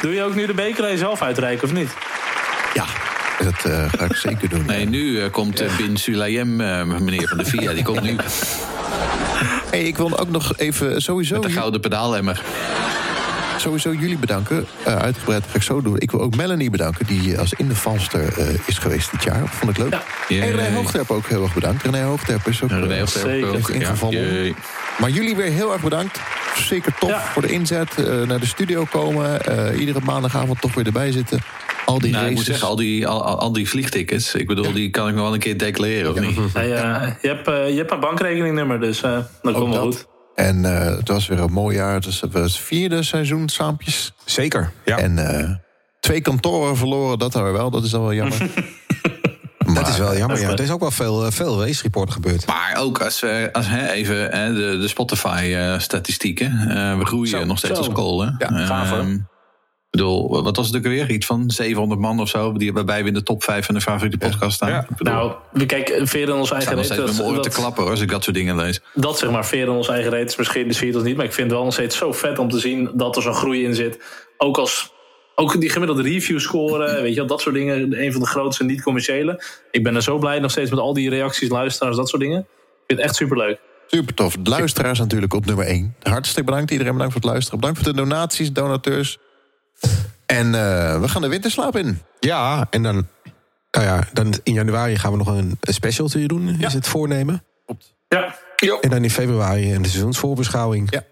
Doe je ook nu de beker aan jezelf uitreiken of niet? Dat eh, ga ik zeker doen. Nee, nu eh, komt eh, Bin Sulayem, eh, meneer van de VIA, die komt nu met Hey, ik wil ook nog even sowieso, de gouden pedaalemmer. sowieso jullie bedanken. Eh, uitgebreid ga ik zo doen. Ik wil ook Melanie bedanken, die als invalster eh is geweest dit jaar. Vond ik leuk. Ja. En René. Hoogterp ook heel erg bedankt. René Hoogterp is ook Ja, René ook, ja, ingevallen. Maar jullie weer heel erg bedankt. Zeker tof Ja. voor de inzet. eh, naar de studio komen. eh, iedere maandagavond toch weer erbij zitten. Al die Nou, ik moet zeggen, al die, al, al- die vliegtickets, ik bedoel, die kan ik nog wel een keer declareren, of niet? Eh, je, hebt, eh, je hebt een bankrekeningnummer, dus eh, dat komt wel goed. En eh, het was weer een mooi jaar. Het was het was het vierde seizoen saampjes. Zeker. Ja. En eh, twee kantoren verloren, dat dan weer wel. Dat is dan wel jammer. dat is wel jammer. Ja. Er is ook wel veel, veel race reporten gebeurd. Maar ook als we als, hè, even hè, de, de Spotify-statistieken. we groeien Zo, nog steeds zo. als kolen. Ja, gaaf, hoor. Ehm, Ik bedoel, wat was het ook alweer? Iets van 700 man of zo, die, waarbij we in de top 5 van de favoriete podcast staan. Ja. Bedoel, Nou, we kijken veer in ons ik sta eigen nog reet. steeds met Dat, oren te dat, klappen hoor, als ik dat soort dingen lees. dat zeg maar, veer in ons eigen reet is misschien de Seattle niet. Maar ik vind het wel nog steeds zo vet om te zien dat er zo'n groei in zit. Ook als ook die gemiddelde review scoren, weet je wel, dat soort dingen. Een van de grootste niet-commerciële. Ik ben er zo blij nog steeds met al die reacties, luisteraars, dat soort dingen. Ik vind het echt superleuk. Super tof. De luisteraars natuurlijk op nummer 1. Hartstikke bedankt. Iedereen bedankt voor het luisteren. Bedankt voor de donaties, donateurs. En eh, we gaan de winterslaap in. Ja, en dan, nou ja, dan in januari gaan we nog een, een specialty doen, is het voornemen. Ja. En dan in februari een seizoensvoorbeschouwing. Ja.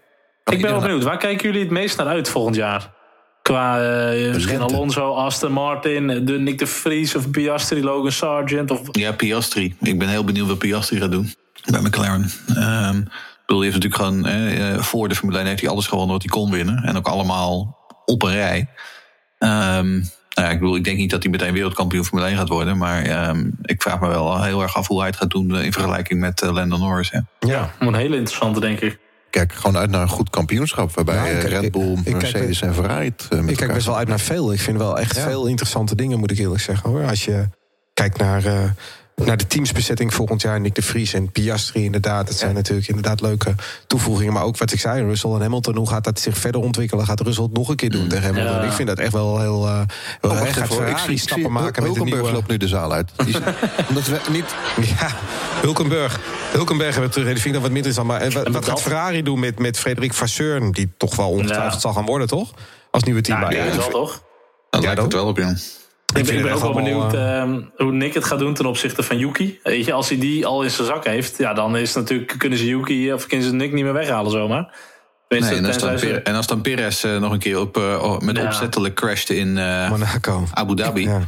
Ik ben wel benieuwd. Waar kijken jullie het meest naar uit volgend jaar? Qua uh, misschien. Alonso, Aston Martin, de Nick de Vries of Piastri, Logan Sargent. Of... Ja, Piastri. Ik ben heel benieuwd wat Piastri gaat doen bij McLaren. Ehm ik bedoel, die heeft natuurlijk gewoon eh, voor de Formule 1 heeft hij alles gewonnen wat hij kon winnen. En ook allemaal op een rij. Ehm, nou ja, ik bedoel, ik denk niet dat hij meteen wereldkampioen Formule 1 gaat worden. Maar ehm, ik vraag me wel heel erg af hoe hij het gaat doen in vergelijking met uh, Lando Norris. Hè. Ja. Een hele interessante, denk ik. Kijk gewoon uit naar een goed kampioenschap. Waarbij Ja, eh, kijk- Red Bull, ik- ik kijk Mercedes en Ferrari het eh, met Ik kijk best wel uit naar veel. Ik vind wel echt Ja. veel interessante dingen, moet ik eerlijk zeggen hoor. Als je kijkt naar, eh, naar de teamsbezetting volgend jaar, Nick de Vries en Piastri, inderdaad. Dat zijn natuurlijk inderdaad leuke toevoegingen. Maar ook wat ik zei, Russell en Hamilton, hoe gaat dat zich verder ontwikkelen? Gaat Russell het nog een keer doen tegen Hamilton? Ja. Ik vind dat echt wel heel. eh wel Oh, gaat. Ferrari stappen maken met een Hulkenberg nieuwe. loopt nu de zaal uit. Die is- omdat we niet... Ja, Hulkenberg. Hulkenberg hebben we terug. Die vind ik dan wat minder interessant. Maar eh, wat, wat gaat dat? Ferrari doen met, met Frederik Vasseur, die toch wel ongetwijfeld Ja. zal gaan worden, toch? Als nieuwe Ja, team. ik denk het wel, toch? Dat Ja, lijkt het wel op, ja. Ik ben, ik ook wel benieuwd allemaal, ehm, hoe Nick het gaat doen ten opzichte van Yuki. Weet je, als hij die al in zijn zak heeft, ja, dan is het natuurlijk, kunnen ze Yuki of kunnen ze Nick niet meer weghalen zomaar. Nee, en, als dan, en als Perez eh, nog een keer op, eh, oh, met Ja. opzettelijk crasht in eh, Monaco. Abu Dhabi. Ja,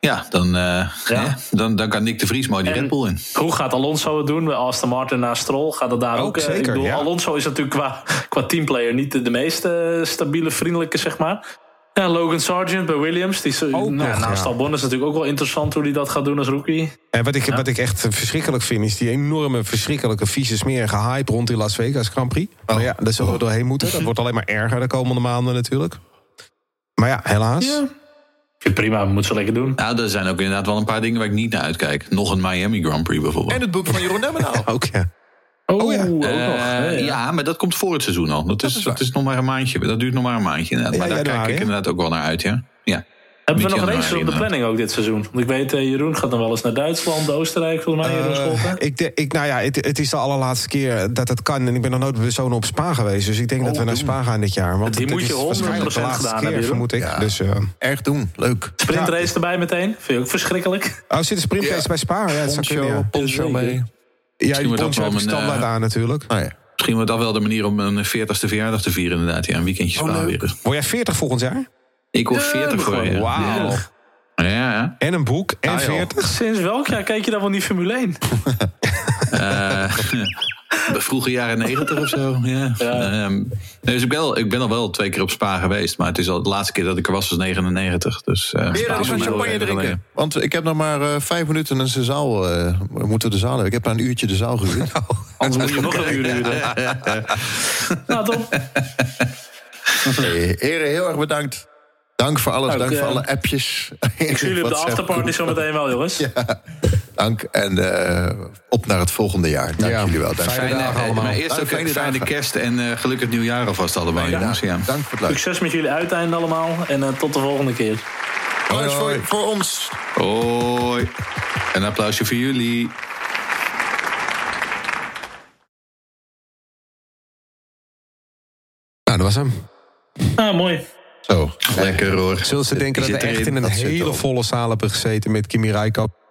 Ja. dan, eh, hè, dan, dan kan Nick de Vries mooi die En Red Bull in. Hoe gaat Alonso het doen? Aston Martin naar Stroll gaat het daar ook. Ook eh, zeker, ik bedoel, ja. Alonso is natuurlijk qua, qua teamplayer niet de, de meest eh, stabiele, vriendelijke, zeg maar. Ja, Logan Sargent bij Williams. Die is, Ook nou, nog, naast ja. Albon is het natuurlijk ook wel interessant hoe hij dat gaat doen als rookie. En wat ik, wat ik echt verschrikkelijk vind, is die enorme, verschrikkelijke, vieze, smerige hype rond die Las Vegas Grand Prix. Oh. Maar ja, daar zullen we doorheen moeten. Dat wordt alleen maar erger de komende maanden natuurlijk. Maar ja, helaas. Ja. Ik vind het prima, moet ze lekker doen. Nou, er zijn ook inderdaad wel een paar dingen waar ik niet naar uitkijk. Nog een Miami Grand Prix bijvoorbeeld. En het boek van Jeroen Nemmenau. Ook ja. Oh, ja. ook nog. Eh, Ja, ja. ja, maar dat komt voor het seizoen al. Dat is, is dat waar. is nog maar een maandje. Dat duurt nog maar een maandje inderdaad. Maar Ja, daar kijk ik inderdaad ook wel naar uit, ja. ja. Hebben we nog Niet races op de planning ook dit seizoen? Want ik weet, eh, Jeroen gaat nog wel eens naar Duitsland, Oostenrijk, volgens mij. Jeroen Scholten. Ik, de- ik, nou ja, het, het is de allerlaatste keer dat het kan. En ik ben nog nooit bij zo'n op Spa geweest. Dus ik denk dat we naar Spa gaan dit jaar. Want Die het moet is je 100% waarschijnlijk de laatste gedaan keer, hebben, vermoed ik. Ja. Dus, eh, Erg doen. Leuk. Sprintrace erbij meteen. Vind je ook verschrikkelijk? oh, zit een sprintrace Ja. bij Spa? Ja, dat zou kunnen, Poncho, ja. poncho Zeker. mee. Ja, Misschien die wordt dat poncho wel heb een, standaard eh, aan natuurlijk. Nou ja. Misschien wordt dat wel de manier om een 40ste verjaardag te vieren inderdaad. Ja, een weekendje Oh, Spa weer. Word jij 40 volgend jaar? Ik word 40 voor je. Wauw. Ja, ja. En een boek en Ah, joh. 40. Sinds welk jaar kijk je dan wel niet Formule 1? Eh, de vroege jaren 90 of zo. Ja. Ja. Ehm, nee, dus ik ben, al, ik ben al wel twee keer op Spa geweest. Maar het is al de laatste keer dat ik er was, was 99. Dus, eh, Weer een champagne drinken. Want ik heb nog maar eh, vijf minuten en de zaal. eh, we moeten de zaal hebben. Ik heb maar een uurtje de zaal gehuurd. Anders moet je nog een uur huren. nou, top. Hey, heren, heel erg bedankt. Dank voor alles. Dank voor eh, alle appjes. Ik zie jullie op de afterparty zo meteen wel, jongens. Dank. En eh, op naar het volgende jaar. Dank Ja. jullie wel. Dank. Fijne Fijne, dagen allemaal. Maar eerst ook fijne een fijne kerst en eh, gelukkig nieuwjaar alvast allemaal, jongens. Ja. Dank voor het luisteren. Succes met jullie uiteinde allemaal. En eh, tot de volgende keer. Applaus voor, voor ons. Hoi. Een applausje voor jullie. Nou, dat was hem. Ah, mooi. Zo. Lekker hoor. Zullen ze denken dat we echt in een hele volle zaal hebben gezeten met Kimi Räikkönen?